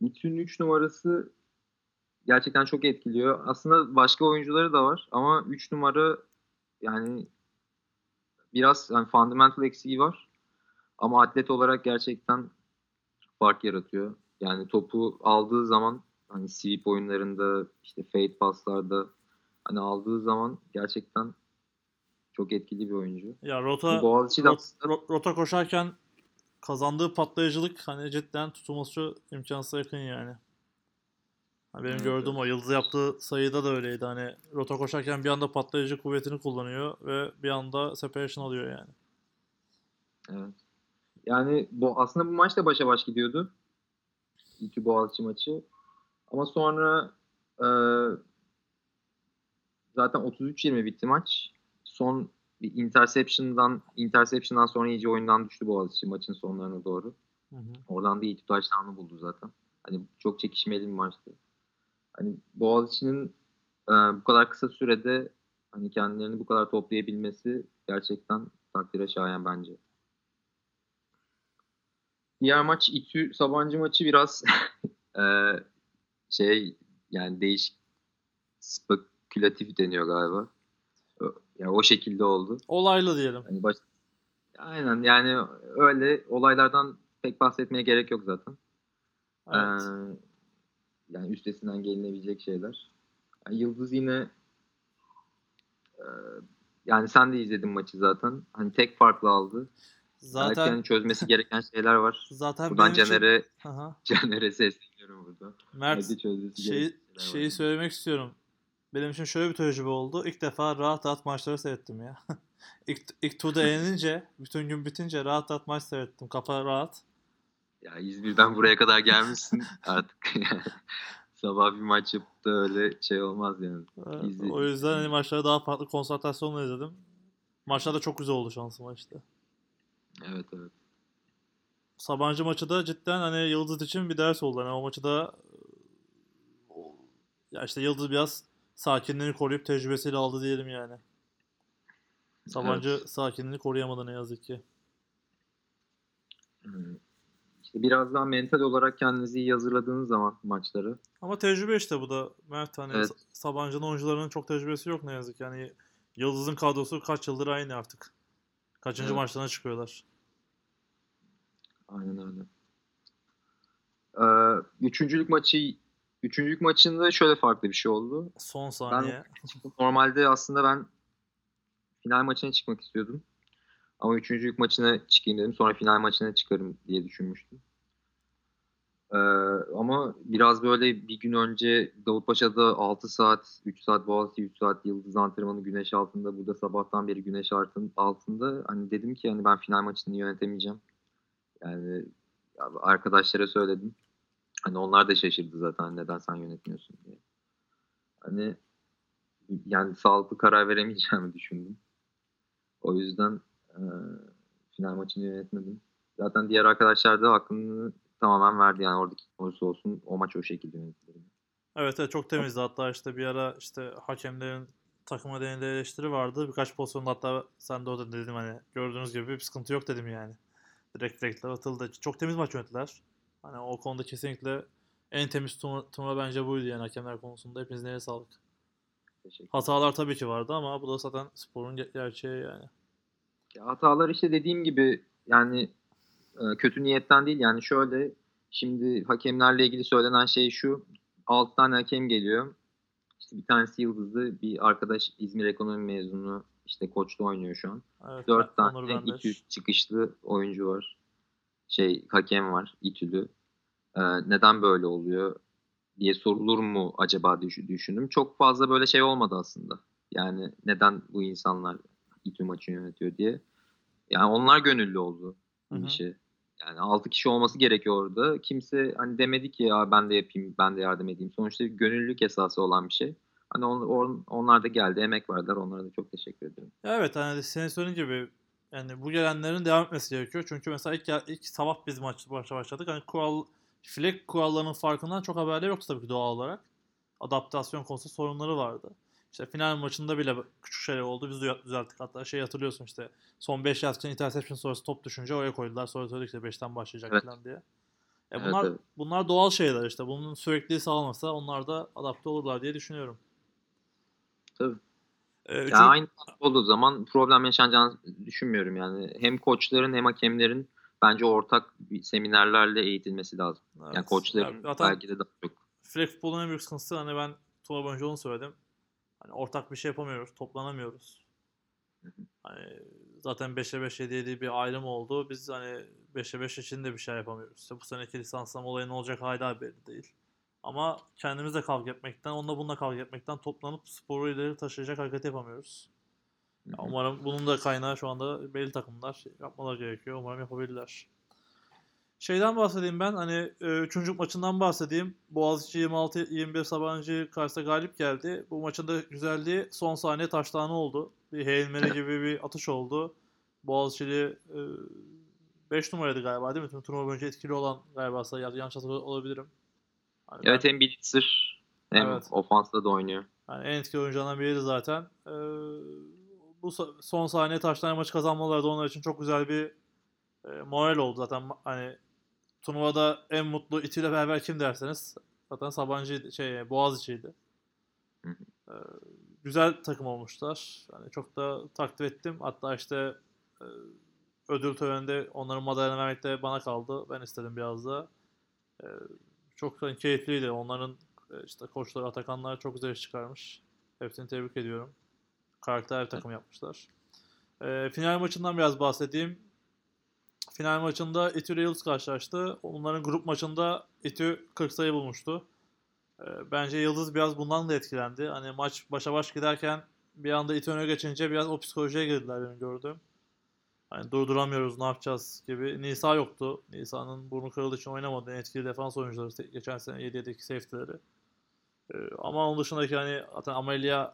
İTÜ'nün 3 numarası gerçekten çok etkiliyor. Aslında başka oyuncuları da var ama 3 numara yani biraz yani fundamental eksiği var. Ama atlet olarak gerçekten fark yaratıyor. Yani topu aldığı zaman hani sweep oyunlarında işte fade paslarda hani aldığı zaman gerçekten çok etkili bir oyuncu. Ya rota Boğaziçi rot, rot, rota koşarken kazandığı patlayıcılık hani cidden tutulması imkansıza yakın yani. Benim evet, gördüğüm o Yıldız yaptığı sayıda da öyleydi. Hani rota koşarken bir anda patlayıcı kuvvetini kullanıyor ve bir anda separation alıyor yani. Evet. Yani bu aslında bu maç da başa baş gidiyordu. İki Boğaziçi maçı. Ama sonra e, zaten 33-20 bitti maç. Son bir interception'dan interception'dan sonra iyice oyundan düştü Boğaziçi maçın sonlarına doğru. Hı hı. Oradan da iyi touchdown'ı buldu zaten. Hani çok çekişmeli bir maçtı hani Boğaziçi'nin e, bu kadar kısa sürede hani kendilerini bu kadar toplayabilmesi gerçekten takdire şayan bence. Diğer maç İTÜ Sabancı maçı biraz e, şey yani değişik spekülatif deniyor galiba. Yani o şekilde oldu. Olaylı diyelim. Hani baş... Aynen yani öyle olaylardan pek bahsetmeye gerek yok zaten. Evet. Ee, yani üstesinden gelinebilecek şeyler. Yani Yıldız yine e, yani sen de izledin maçı zaten. Hani tek farklı aldı. Zaten hani çözmesi gereken şeyler var. Zaten Buradan Caner'e için... Caner'e sesleniyorum burada. Mert şey, şeyi söylemek istiyorum. Benim için şöyle bir tecrübe oldu. İlk defa rahat rahat maçları seyrettim ya. ilk, ilk turda eğlenince, bütün gün bitince rahat rahat maç seyrettim. Kafa rahat. Ya İzmir'den buraya kadar gelmişsin artık. Sabah bir maç yapıp da öyle şey olmaz yani. Evet, o yüzden hani maçları daha farklı konsantrasyonla izledim. Maçlar da çok güzel oldu şansıma işte. Evet evet. Sabancı maçı da cidden hani Yıldız için bir ders oldu. Hani o maçı da ya işte Yıldız biraz sakinliğini koruyup tecrübesiyle aldı diyelim yani. Sabancı evet. sakinliğini koruyamadı ne yazık ki. Hmm. Biraz daha mental olarak kendinizi iyi hazırladığınız zaman maçları. Ama tecrübe işte bu da Mert hani evet. Sabancı'nın oyuncularının çok tecrübesi yok ne yazık yani Yıldız'ın kadrosu kaç yıldır aynı artık. Kaçıncı evet. maçlarına çıkıyorlar. Aynen öyle. Ee, üçüncülük maçı üçüncülük maçında şöyle farklı bir şey oldu. Son saniye. Ben, normalde aslında ben final maçına çıkmak istiyordum. Ama üçüncülük maçına çıkayım dedim. Sonra final maçına çıkarım diye düşünmüştüm. Ee, ama biraz böyle bir gün önce Davutpaşa'da 6 saat, 3 saat Boğaziçi, 3 saat Yıldız antrenmanı güneş altında. Burada sabahtan beri güneş altında. Hani dedim ki hani ben final maçını yönetemeyeceğim. Yani arkadaşlara söyledim. Hani onlar da şaşırdı zaten neden sen yönetmiyorsun diye. Hani yani sağlıklı karar veremeyeceğimi düşündüm. O yüzden e, final maçını yönetmedim. Zaten diğer arkadaşlar da hakkını tamamen verdi yani oradaki olursa olsun o maç o şekilde yönetildi. Evet, evet çok temizdi hatta işte bir ara işte hakemlerin takıma denildiği eleştiri vardı. Birkaç pozisyonda hatta sen de orada dedim hani gördüğünüz gibi bir sıkıntı yok dedim yani. Direkt direktler atıldı. Çok temiz maç yönettiler. Hani o konuda kesinlikle en temiz turnuva, turnuva bence buydu yani hakemler konusunda. Hepinizin eline sağlık. Hatalar tabii ki vardı ama bu da zaten sporun gerçeği yani. Ya hatalar işte dediğim gibi yani kötü niyetten değil yani şöyle şimdi hakemlerle ilgili söylenen şey şu 6 tane hakem geliyor. İşte bir tanesi yıldızlı, bir arkadaş İzmir ekonomi mezunu işte koçta oynuyor şu an. Evet, 4 tane İTÜ çıkışlı oyuncu var. Şey hakem var İTÜ'lü. Ee, neden böyle oluyor diye sorulur mu acaba düşündüm. Çok fazla böyle şey olmadı aslında. Yani neden bu insanlar İTÜ maçı yönetiyor diye. Yani onlar gönüllü oldu bu işi. Yani 6 kişi olması gerekiyor orada. Kimse hani demedi ki ya ben de yapayım, ben de yardım edeyim. Sonuçta gönüllülük esası olan bir şey. Hani on, on, onlar da geldi, emek verdiler. Onlara da çok teşekkür ederim. Evet hani senin söylediğin gibi yani bu gelenlerin devam etmesi gerekiyor. Çünkü mesela ilk, ilk sabah biz maç başa başladık. Hani kural, flag kurallarının farkından çok haberleri yoktu tabii ki doğal olarak. Adaptasyon konusunda sorunları vardı. İşte final maçında bile küçük şeyler oldu. Biz düzelttik. Hatta şey hatırlıyorsun işte son 5 yard için interception sonrası top düşünce oraya koydular. Sonra söyledik işte 5'ten başlayacak evet. falan diye. E bunlar evet, evet. bunlar doğal şeyler işte. Bunun sürekli sağlanırsa onlar da adapte olurlar diye düşünüyorum. Tabii. Ee, ya aynı olduğu zaman problem yaşanacağını düşünmüyorum yani. Hem koçların hem hakemlerin bence ortak seminerlerle eğitilmesi lazım. Evet. Yani koçların ya, belki de daha çok. Flag futbolun en büyük sıkıntısı hani ben Tuğba boyunca onu söyledim. Hani ortak bir şey yapamıyoruz, toplanamıyoruz. Hani zaten 5'e 5 7 diye bir ayrım oldu. Biz hani 5'e 5 için de bir şey yapamıyoruz. İşte bu seneki lisanslama olayı ne olacak hala belli değil. Ama kendimizle kavga etmekten, onunla bununla kavga etmekten toplanıp sporu ileri taşıyacak hareket yapamıyoruz. Ya umarım bunun da kaynağı şu anda belli takımlar yapmalar gerekiyor. Umarım yapabilirler. Şeyden bahsedeyim ben. Hani e, maçından bahsedeyim. Boğaziçi 26-21 Sabancı karşısında galip geldi. Bu maçın da güzelliği son saniye taştanı oldu. Bir Hail Mary gibi bir atış oldu. Boğaziçi'li 5 e, numaraydı galiba değil mi? Tüm turnuva boyunca etkili olan galiba yanlış hatırlıyor olabilirim. Hani evet ben, hem Blitzer hem evet. ofansta da oynuyor. Yani en etkili oyuncularından biriydi zaten. Ee, bu son saniye taştan maçı kazanmaları da onlar için çok güzel bir e, moral oldu zaten. Hani turnuvada en mutlu itiyle beraber kim derseniz zaten Sabancı şey Boğaziçi'ydi. Ee, güzel takım olmuşlar. Yani çok da takdir ettim. Hatta işte e, ödül töreninde onların madalyonu vermek de bana kaldı. Ben istedim biraz da. Ee, çok hani keyifliydi. Onların e, işte koçları Atakanlar çok güzel iş çıkarmış. Hepsini tebrik ediyorum. Karakter bir takım yapmışlar. Ee, final maçından biraz bahsedeyim. Final maçında İTÜ ile Yıldız karşılaştı. Onların grup maçında İTÜ 40 sayı bulmuştu. Ee, bence Yıldız biraz bundan da etkilendi. Hani maç başa baş giderken bir anda İTÜ öne geçince biraz o psikolojiye girdiler benim gördüğüm. Hani durduramıyoruz ne yapacağız gibi. Nisa yoktu. Nisa'nın burnu kırıldığı için oynamadı. Etkili defans oyuncuları geçen sene 7-7'deki safety'leri. Ee, ama onun dışındaki hani zaten Amelia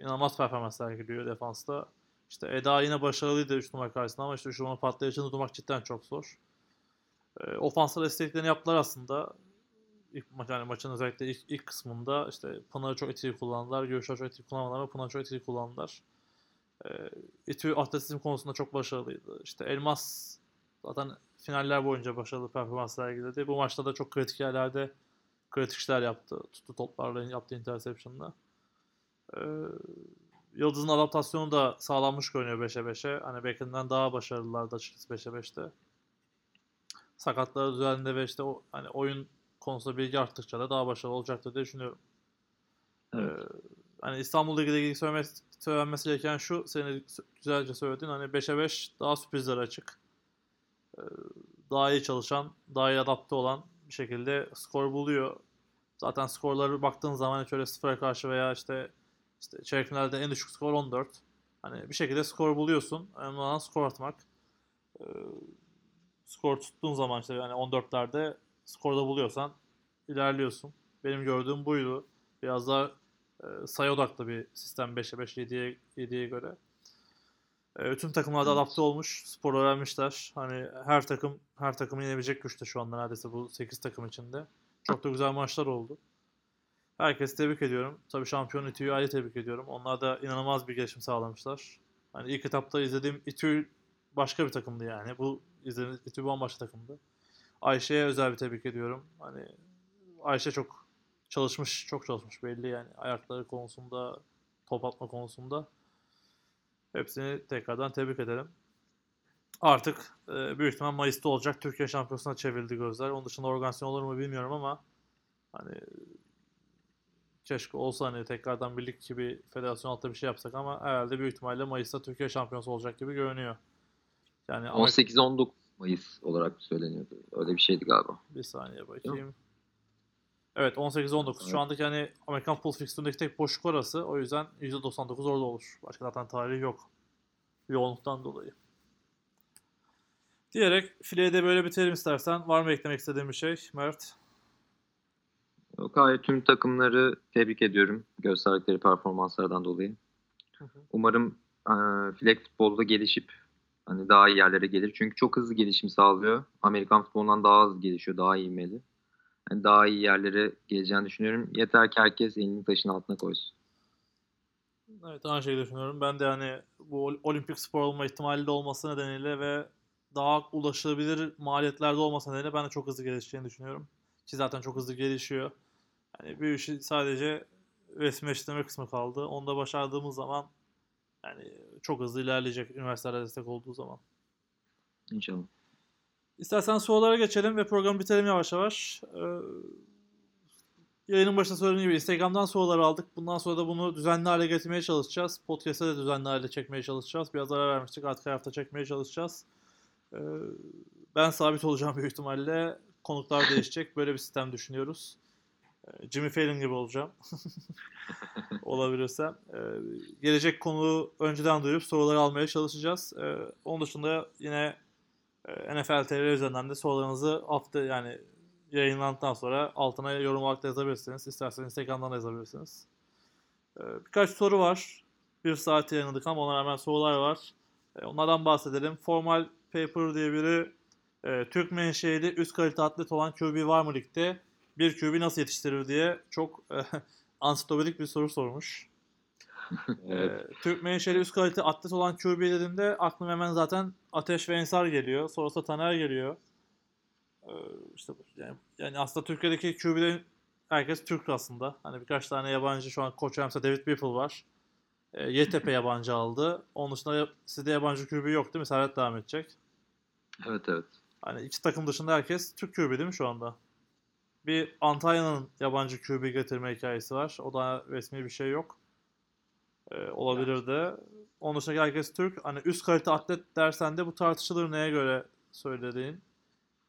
inanılmaz performans sergiliyor defansta. İşte Eda yine başarılıydı 3 numara karşısında ama işte 3 numara patlayıcını durmak cidden çok zor. E, ofansal desteklerini yaptılar aslında. İlk yani maçın özellikle ilk, ilk kısmında işte Pınar'ı çok etkili kullandılar. Görüşler çok etkili kullanmadılar ama Pınar'ı çok etkili kullandılar. E, İTÜ atletizm konusunda çok başarılıydı. İşte Elmas zaten finaller boyunca başarılı performans sergiledi. Bu maçta da çok kritik yerlerde kritik işler yaptı. Tuttu toplarla yaptığı interception'la. Ee, Yıldız'ın adaptasyonu da sağlanmış görünüyor 5'e 5'e. Hani beklediğinden daha başarılılardı açıkçası 5'e 5'te. Sakatları düzeninde ve işte o, hani oyun konusunda bilgi arttıkça da daha başarılı olacaktır diye düşünüyorum. Evet. Ee, hani İstanbul Ligi'yle ilgili söylemesi, söylenmesi gereken şu, senin güzelce söylediğin hani 5'e 5 daha sürprizlere açık. Ee, daha iyi çalışan, daha iyi adapte olan bir şekilde skor buluyor. Zaten skorları baktığın zaman şöyle 0'a karşı veya işte işte çeyrek finalde en düşük skor 14. Hani bir şekilde skor buluyorsun. Önemli olan skor atmak. Ee, skor tuttuğun zaman işte yani 14'lerde skorda buluyorsan ilerliyorsun. Benim gördüğüm buydu. Biraz daha e, sayı odaklı bir sistem 5'e 5 7'ye 7'ye göre. E, tüm takımlarda Evet. adapte olmuş, spor öğrenmişler. Hani her takım her takımı yenebilecek güçte şu anda neredeyse bu 8 takım içinde. Çok da güzel maçlar oldu. Herkesi tebrik ediyorum. Tabii şampiyon İTÜ'yü ayrı tebrik ediyorum. Onlar da inanılmaz bir gelişim sağlamışlar. Hani ilk etapta izlediğim İTÜ başka bir takımdı yani. Bu izlediğim İTÜ bambaşka takımdı. Ayşe'ye özel bir tebrik ediyorum. Hani Ayşe çok çalışmış, çok çalışmış belli yani. Ayakları konusunda, top atma konusunda. Hepsini tekrardan tebrik ederim. Artık e, büyük ihtimal Mayıs'ta olacak. Türkiye Şampiyonası'na çevrildi gözler. Onun dışında organizasyon olur mu bilmiyorum ama hani keşke olsa hani tekrardan birlik gibi federasyon altta bir şey yapsak ama herhalde büyük ihtimalle Mayıs'ta Türkiye Şampiyonası olacak gibi görünüyor. Yani Amerika- 18-19 Mayıs olarak söyleniyordu. Öyle bir şeydi galiba. bir saniye bakayım. Evet 18-19. Şu Evet. andaki hani Amerikan Pool Fixture'daki tek boşluk orası. O yüzden %99 orada olur. Başka zaten tarihi yok. Yoğunluktan dolayı. Diyerek fileye de böyle bitirelim istersen. Var mı eklemek istediğin bir şey Mert? Yok hayır tüm takımları tebrik ediyorum gösterdikleri performanslardan dolayı. Hı hı. Umarım e, flag futbolda gelişip hani daha iyi yerlere gelir. Çünkü çok hızlı gelişim sağlıyor. Amerikan futbolundan daha hızlı gelişiyor, daha ivmeli. Yani daha iyi yerlere geleceğini düşünüyorum. Yeter ki herkes elini taşın altına koysun. Evet aynı şekilde düşünüyorum. Ben de hani bu ol- olimpik spor olma ihtimali de olması nedeniyle ve daha ulaşılabilir maliyetlerde olması nedeniyle ben de çok hızlı gelişeceğini düşünüyorum. Ki zaten çok hızlı gelişiyor. Yani bir işi sadece resmileştirme kısmı kaldı. Onu da başardığımız zaman yani çok hızlı ilerleyecek üniversitelere destek olduğu zaman. İnşallah. İstersen sorulara geçelim ve programı bitirelim yavaş yavaş. Ee, yayının başında söylediğim gibi Instagram'dan sorular aldık. Bundan sonra da bunu düzenli hale getirmeye çalışacağız. Podcast'e de düzenli hale çekmeye çalışacağız. Biraz ara vermiştik. Artık her hafta çekmeye çalışacağız. Ee, ben sabit olacağım büyük ihtimalle. Konuklar değişecek. Böyle bir sistem düşünüyoruz. Ee, Jimmy Fallon gibi olacağım. Olabilirsem. Ee, gelecek konuğu önceden duyurup soruları almaya çalışacağız. Ee, onun dışında yine e, NFL TV üzerinden de sorularınızı hafta yani yayınlandıktan sonra altına yorum olarak da yazabilirsiniz. İsterseniz Instagram'dan da yazabilirsiniz. Ee, birkaç soru var. Bir saat yayınladık ama ona rağmen sorular var. Ee, onlardan bahsedelim. Formal Paper diye biri e, Türk menşeli üst kalite atlet olan QB var mı ligde? Bir QB nasıl yetiştirir diye çok e, ansiklopedik bir soru sormuş. Evet. Ee, Türk menşeli üst kalite atlet olan QB dediğimde aklıma hemen zaten Ateş ve Ensar geliyor. Sonrasında Taner geliyor. Ee, işte yani, yani aslında Türkiye'deki QB'lerin herkes Türk aslında. Hani birkaç tane yabancı şu an koç mesela David Whipple var. E, YTP yabancı aldı. Onun dışında sizde yabancı QB yok değil mi? Serhat devam edecek. Evet evet. Hani iki takım dışında herkes Türk QB değil mi şu anda? Bir Antalya'nın yabancı QB getirme hikayesi var. O da resmi bir şey yok. Ee, olabilir de. Onun dışında herkes Türk. Hani üst kalite atlet dersen de bu tartışılır neye göre söylediğin.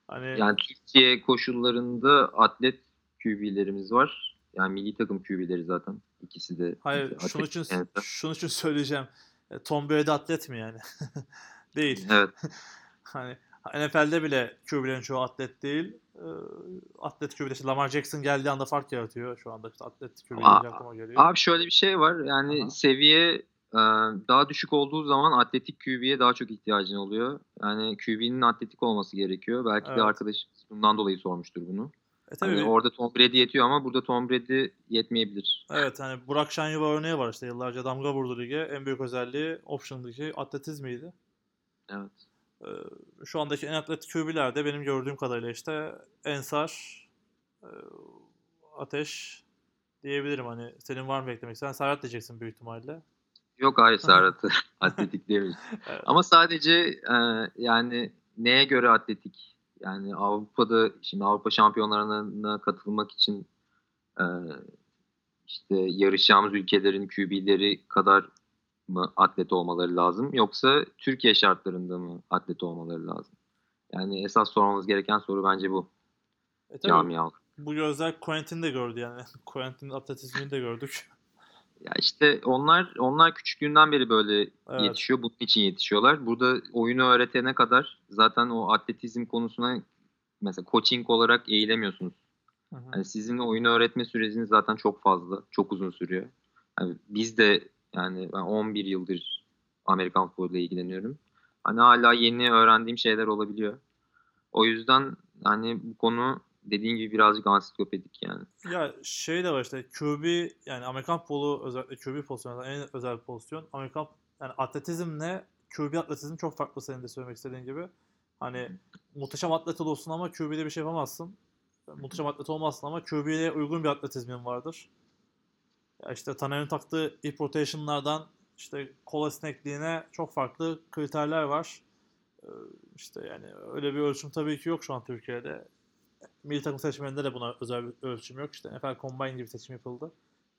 Hani Yani Türkiye koşullarında atlet QB'lerimiz var. Yani milli takım QB'leri zaten. ikisi de. hayır atlet şunun için kendisi. şunun için söyleyeceğim. E, Tom Brady atlet mi yani? değil. Evet. Hani NFL'de bile QB'lerin çoğu atlet değil. Ee, atlet QB'de işte Lamar Jackson geldiği anda fark yaratıyor şu anda. işte atlet QB Aa, deyince aklıma geliyor. Abi şöyle bir şey var. Yani Aha. seviye e, daha düşük olduğu zaman atletik QB'ye daha çok ihtiyacın oluyor. Yani QB'nin atletik olması gerekiyor. Belki Evet. de arkadaşımız bundan dolayı sormuştur bunu. E tabii Hani bir- orada Tom Brady yetiyor ama burada Tom Brady yetmeyebilir. Evet hani Burak Şenyuva örneği var işte yıllarca damga vurdu lige. En büyük özelliği option'daki atletizmiydi. Evet. Ee, şu andaki en atlet QB'ler de benim gördüğüm kadarıyla işte Ensar, e, Ateş diyebilirim hani. Senin var mı beklemek? Sen Serhat diyeceksin büyük ihtimalle. Yok hayır Serhat'ı atletik demeyiz. Evet. Ama sadece e, yani neye göre atletik? Yani Avrupa'da şimdi Avrupa şampiyonlarına katılmak için e, işte yarışacağımız ülkelerin QB'leri kadar mı atlet olmaları lazım yoksa Türkiye şartlarında mı atlet olmaları lazım? Yani esas sormamız gereken soru bence bu E tabii camia. bu gözler Quentin de gördü yani. Quentin'in atletizmini de gördük. Ya işte onlar onlar küçüklüğünden beri böyle Evet. yetişiyor. Bunun için yetişiyorlar. Burada oyunu öğretene kadar zaten o atletizm konusuna mesela coaching olarak eğilemiyorsunuz. Hı hı. Yani sizin oyunu öğretme süreciniz zaten çok fazla. Çok uzun sürüyor. Yani biz de yani ben 11 yıldır Amerikan futboluyla ilgileniyorum. Hani hala yeni öğrendiğim şeyler olabiliyor. O yüzden hani bu konu dediğin gibi birazcık ansiklopedik yani. Ya şey de var işte QB yani Amerikan futbolu özellikle QB pozisyonu en özel pozisyon. Amerikan yani atletizmle QB atletizm çok farklı senin de söylemek istediğin gibi. Hani muhteşem atlet olursun ama QB'de bir şey yapamazsın. Muhteşem atlet olmazsın ama QB'ye uygun bir atletizmin vardır. Ya işte Taner'in taktığı hip rotation'lardan işte kol esnekliğine çok farklı kriterler var. Ee, İşte yani öyle bir ölçüm tabii ki yok şu an Türkiye'de. Milli takım seçmeninde de buna özel bir ölçüm yok. İşte NFL Combine gibi seçim yapıldı.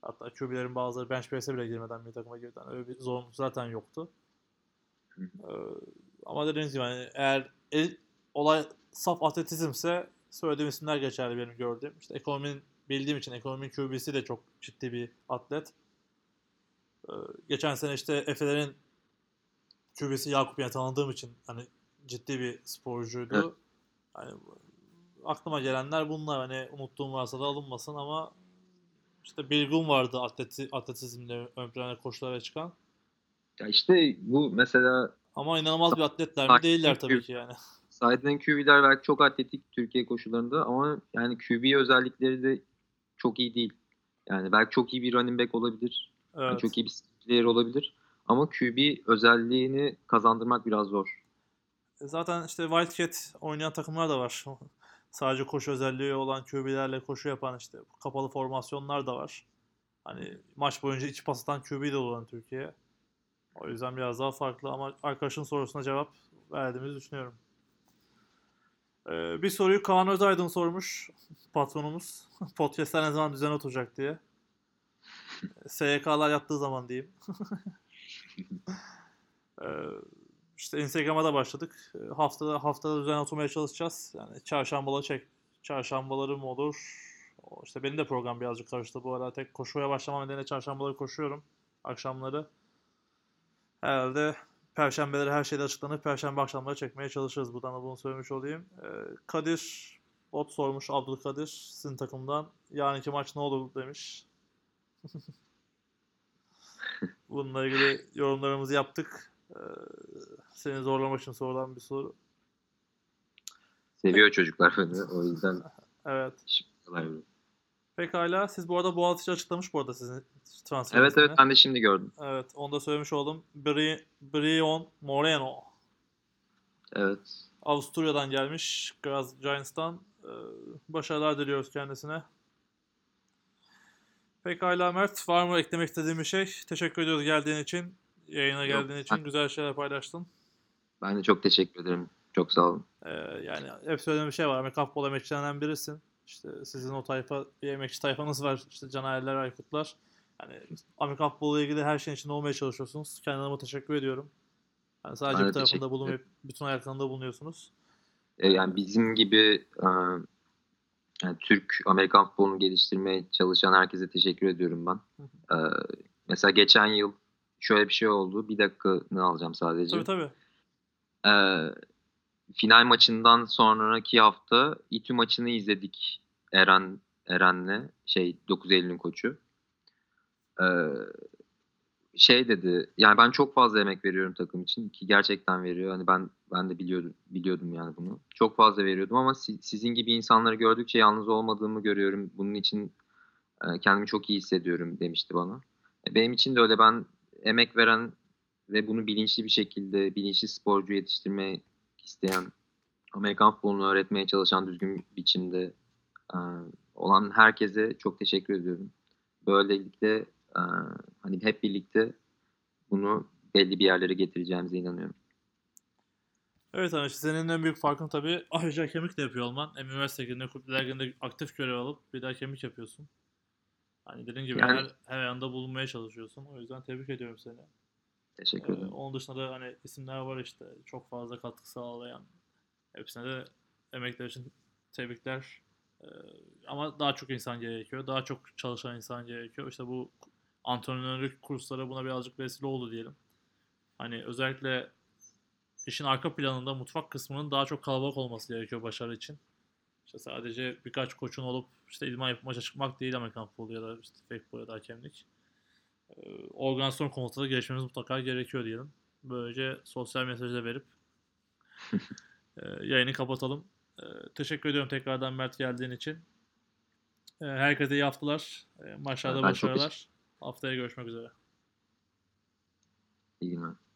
Hatta QB'lerin bazıları bench press'e bile girmeden milli takıma girdi. Yani öyle bir zorunluluk zaten yoktu. Ee, ama dediğiniz gibi yani eğer el, olay saf atletizmse söylediğim isimler geçerli benim gördüğüm. İşte ekonominin bildiğim için ekonominin QB'si de çok ciddi bir atlet. Ee, geçen sene işte Efe'lerin QB'si Yakup yani tanıdığım için hani ciddi bir sporcuydu. Hani aklıma gelenler bunlar. Hani unuttuğum varsa da alınmasın ama işte Bilgun vardı atleti, atletizmde ön plana koşulara çıkan. Ya işte bu mesela Ama inanılmaz bir atletler mi? Değiller tabii ki yani. Saydığın QB'ler belki çok atletik Türkiye koşullarında ama yani QB özellikleri de çok iyi değil. Yani belki çok iyi bir running back olabilir. yani Evet. çok iyi bir player olabilir. Ama QB özelliğini kazandırmak biraz zor. Zaten işte Wildcat oynayan takımlar da var. Sadece koşu özelliği olan QB'lerle koşu yapan işte kapalı formasyonlar da var. Hani maç boyunca iç pas atan QB de olan Türkiye. O yüzden biraz daha farklı ama arkadaşın sorusuna cevap verdiğimizi düşünüyorum. Ee, bir soruyu Kaan Özaydın sormuş patronumuz. Podcast'ler ne zaman düzen oturacak diye. SYK'lar yattığı zaman diyeyim. Ee, işte Instagram'a da başladık. Ee, Haftada haftada düzen oturmaya çalışacağız. Yani çarşambaları çek çarşambaları mı olur? İşte benim de program birazcık karıştı bu arada. Tek koşuya başlamam nedeniyle çarşambaları koşuyorum. Akşamları. Herhalde perşembeleri her şeyde açıklanır. Perşembe akşamları çekmeye çalışırız. Buradan da bunu söylemiş olayım. Ee, Kadir Bot sormuş Abdülkadir sizin takımdan. Yarınki maç ne olur demiş. Bununla ilgili yorumlarımızı yaptık. Ee, seni zorlamak için sorulan bir soru. Seviyor çocuklar beni. O yüzden Evet. Pekala. Siz bu arada Boğaziçi açıklamış bu arada sizin transfer Evet evet ben de şimdi gördüm. Evet. Onu da söylemiş oldum. Bri Brion Moreno. Evet. Avusturya'dan gelmiş. Graz Giants'tan. Ee, başarılar diliyoruz kendisine. Pekala Mert. Var mı eklemek istediğin bir şey? Teşekkür ediyoruz geldiğin için. Yayına Yok. geldiğin için. Güzel şeyler paylaştın. Ben de çok teşekkür ederim. Çok sağ olun. Ee, yani hep söylediğim bir şey var. Amerikan futbol emekçilerinden birisin. İşte sizin o tayfa, bir emekçi tayfanız var. İşte Canerler, Aykutlar. Yani Amerikan futbolu ilgili her şeyin içinde olmaya çalışıyorsunuz. Kendime teşekkür ediyorum. Yani sadece bir tarafında bulunmayıp bütün ayaklarında bulunuyorsunuz. E, yani bizim gibi e, yani Türk Amerikan futbolunu geliştirmeye çalışan herkese teşekkür ediyorum ben. E, mesela geçen yıl şöyle bir şey oldu. Bir dakikanı alacağım sadece. Tabii tabii. E, final maçından sonraki hafta İTÜ maçını izledik Eren Eren'le şey 9 Eylül'ün koçu. E, şey dedi yani ben çok fazla emek veriyorum takım için ki gerçekten veriyor. Hani ben ben de biliyordum biliyordum yani bunu. Çok fazla veriyordum ama si- sizin gibi insanları gördükçe yalnız olmadığımı görüyorum. Bunun için e, kendimi çok iyi hissediyorum demişti bana. E, benim için de öyle ben emek veren ve bunu bilinçli bir şekilde bilinçli sporcu yetiştirmek isteyen Amerikan futbolunu öğretmeye çalışan düzgün biçimde e, olan herkese çok teşekkür ediyorum. Böylelikle e, hani hep birlikte bunu belli bir yerlere getireceğimize inanıyorum. Evet işte senin en büyük farkın tabii ayrıca kemik de yapıyor olman. Hem üniversite liginde, kulüpler aktif görev alıp bir daha kemik yapıyorsun. Hani dediğin gibi Yani- her, her yanda bulunmaya çalışıyorsun. O yüzden tebrik ediyorum seni. Teşekkür Ee, ederim. onun dışında da hani isimler var işte çok fazla katkı sağlayan. Hepsine de emekler için tebrikler. Ee, ama daha çok insan gerekiyor. Daha çok çalışan insan gerekiyor. İşte bu antrenörlük kursları buna birazcık vesile oldu diyelim. Hani özellikle işin arka planında mutfak kısmının daha çok kalabalık olması gerekiyor başarı için. İşte sadece birkaç koçun olup işte idman yapıp maça çıkmak değil Amerikan futbolu ya da işte fake futbol ya da hakemlik. Ee, organizasyon konusunda da gelişmemiz mutlaka gerekiyor diyelim. Böylece sosyal mesajı da verip e, yayını kapatalım. E, teşekkür ediyorum tekrardan Mert geldiğin için. E, herkese iyi haftalar. E, maçlarda Ben başarılar. Haftaya görüşmek üzere. İyi günler.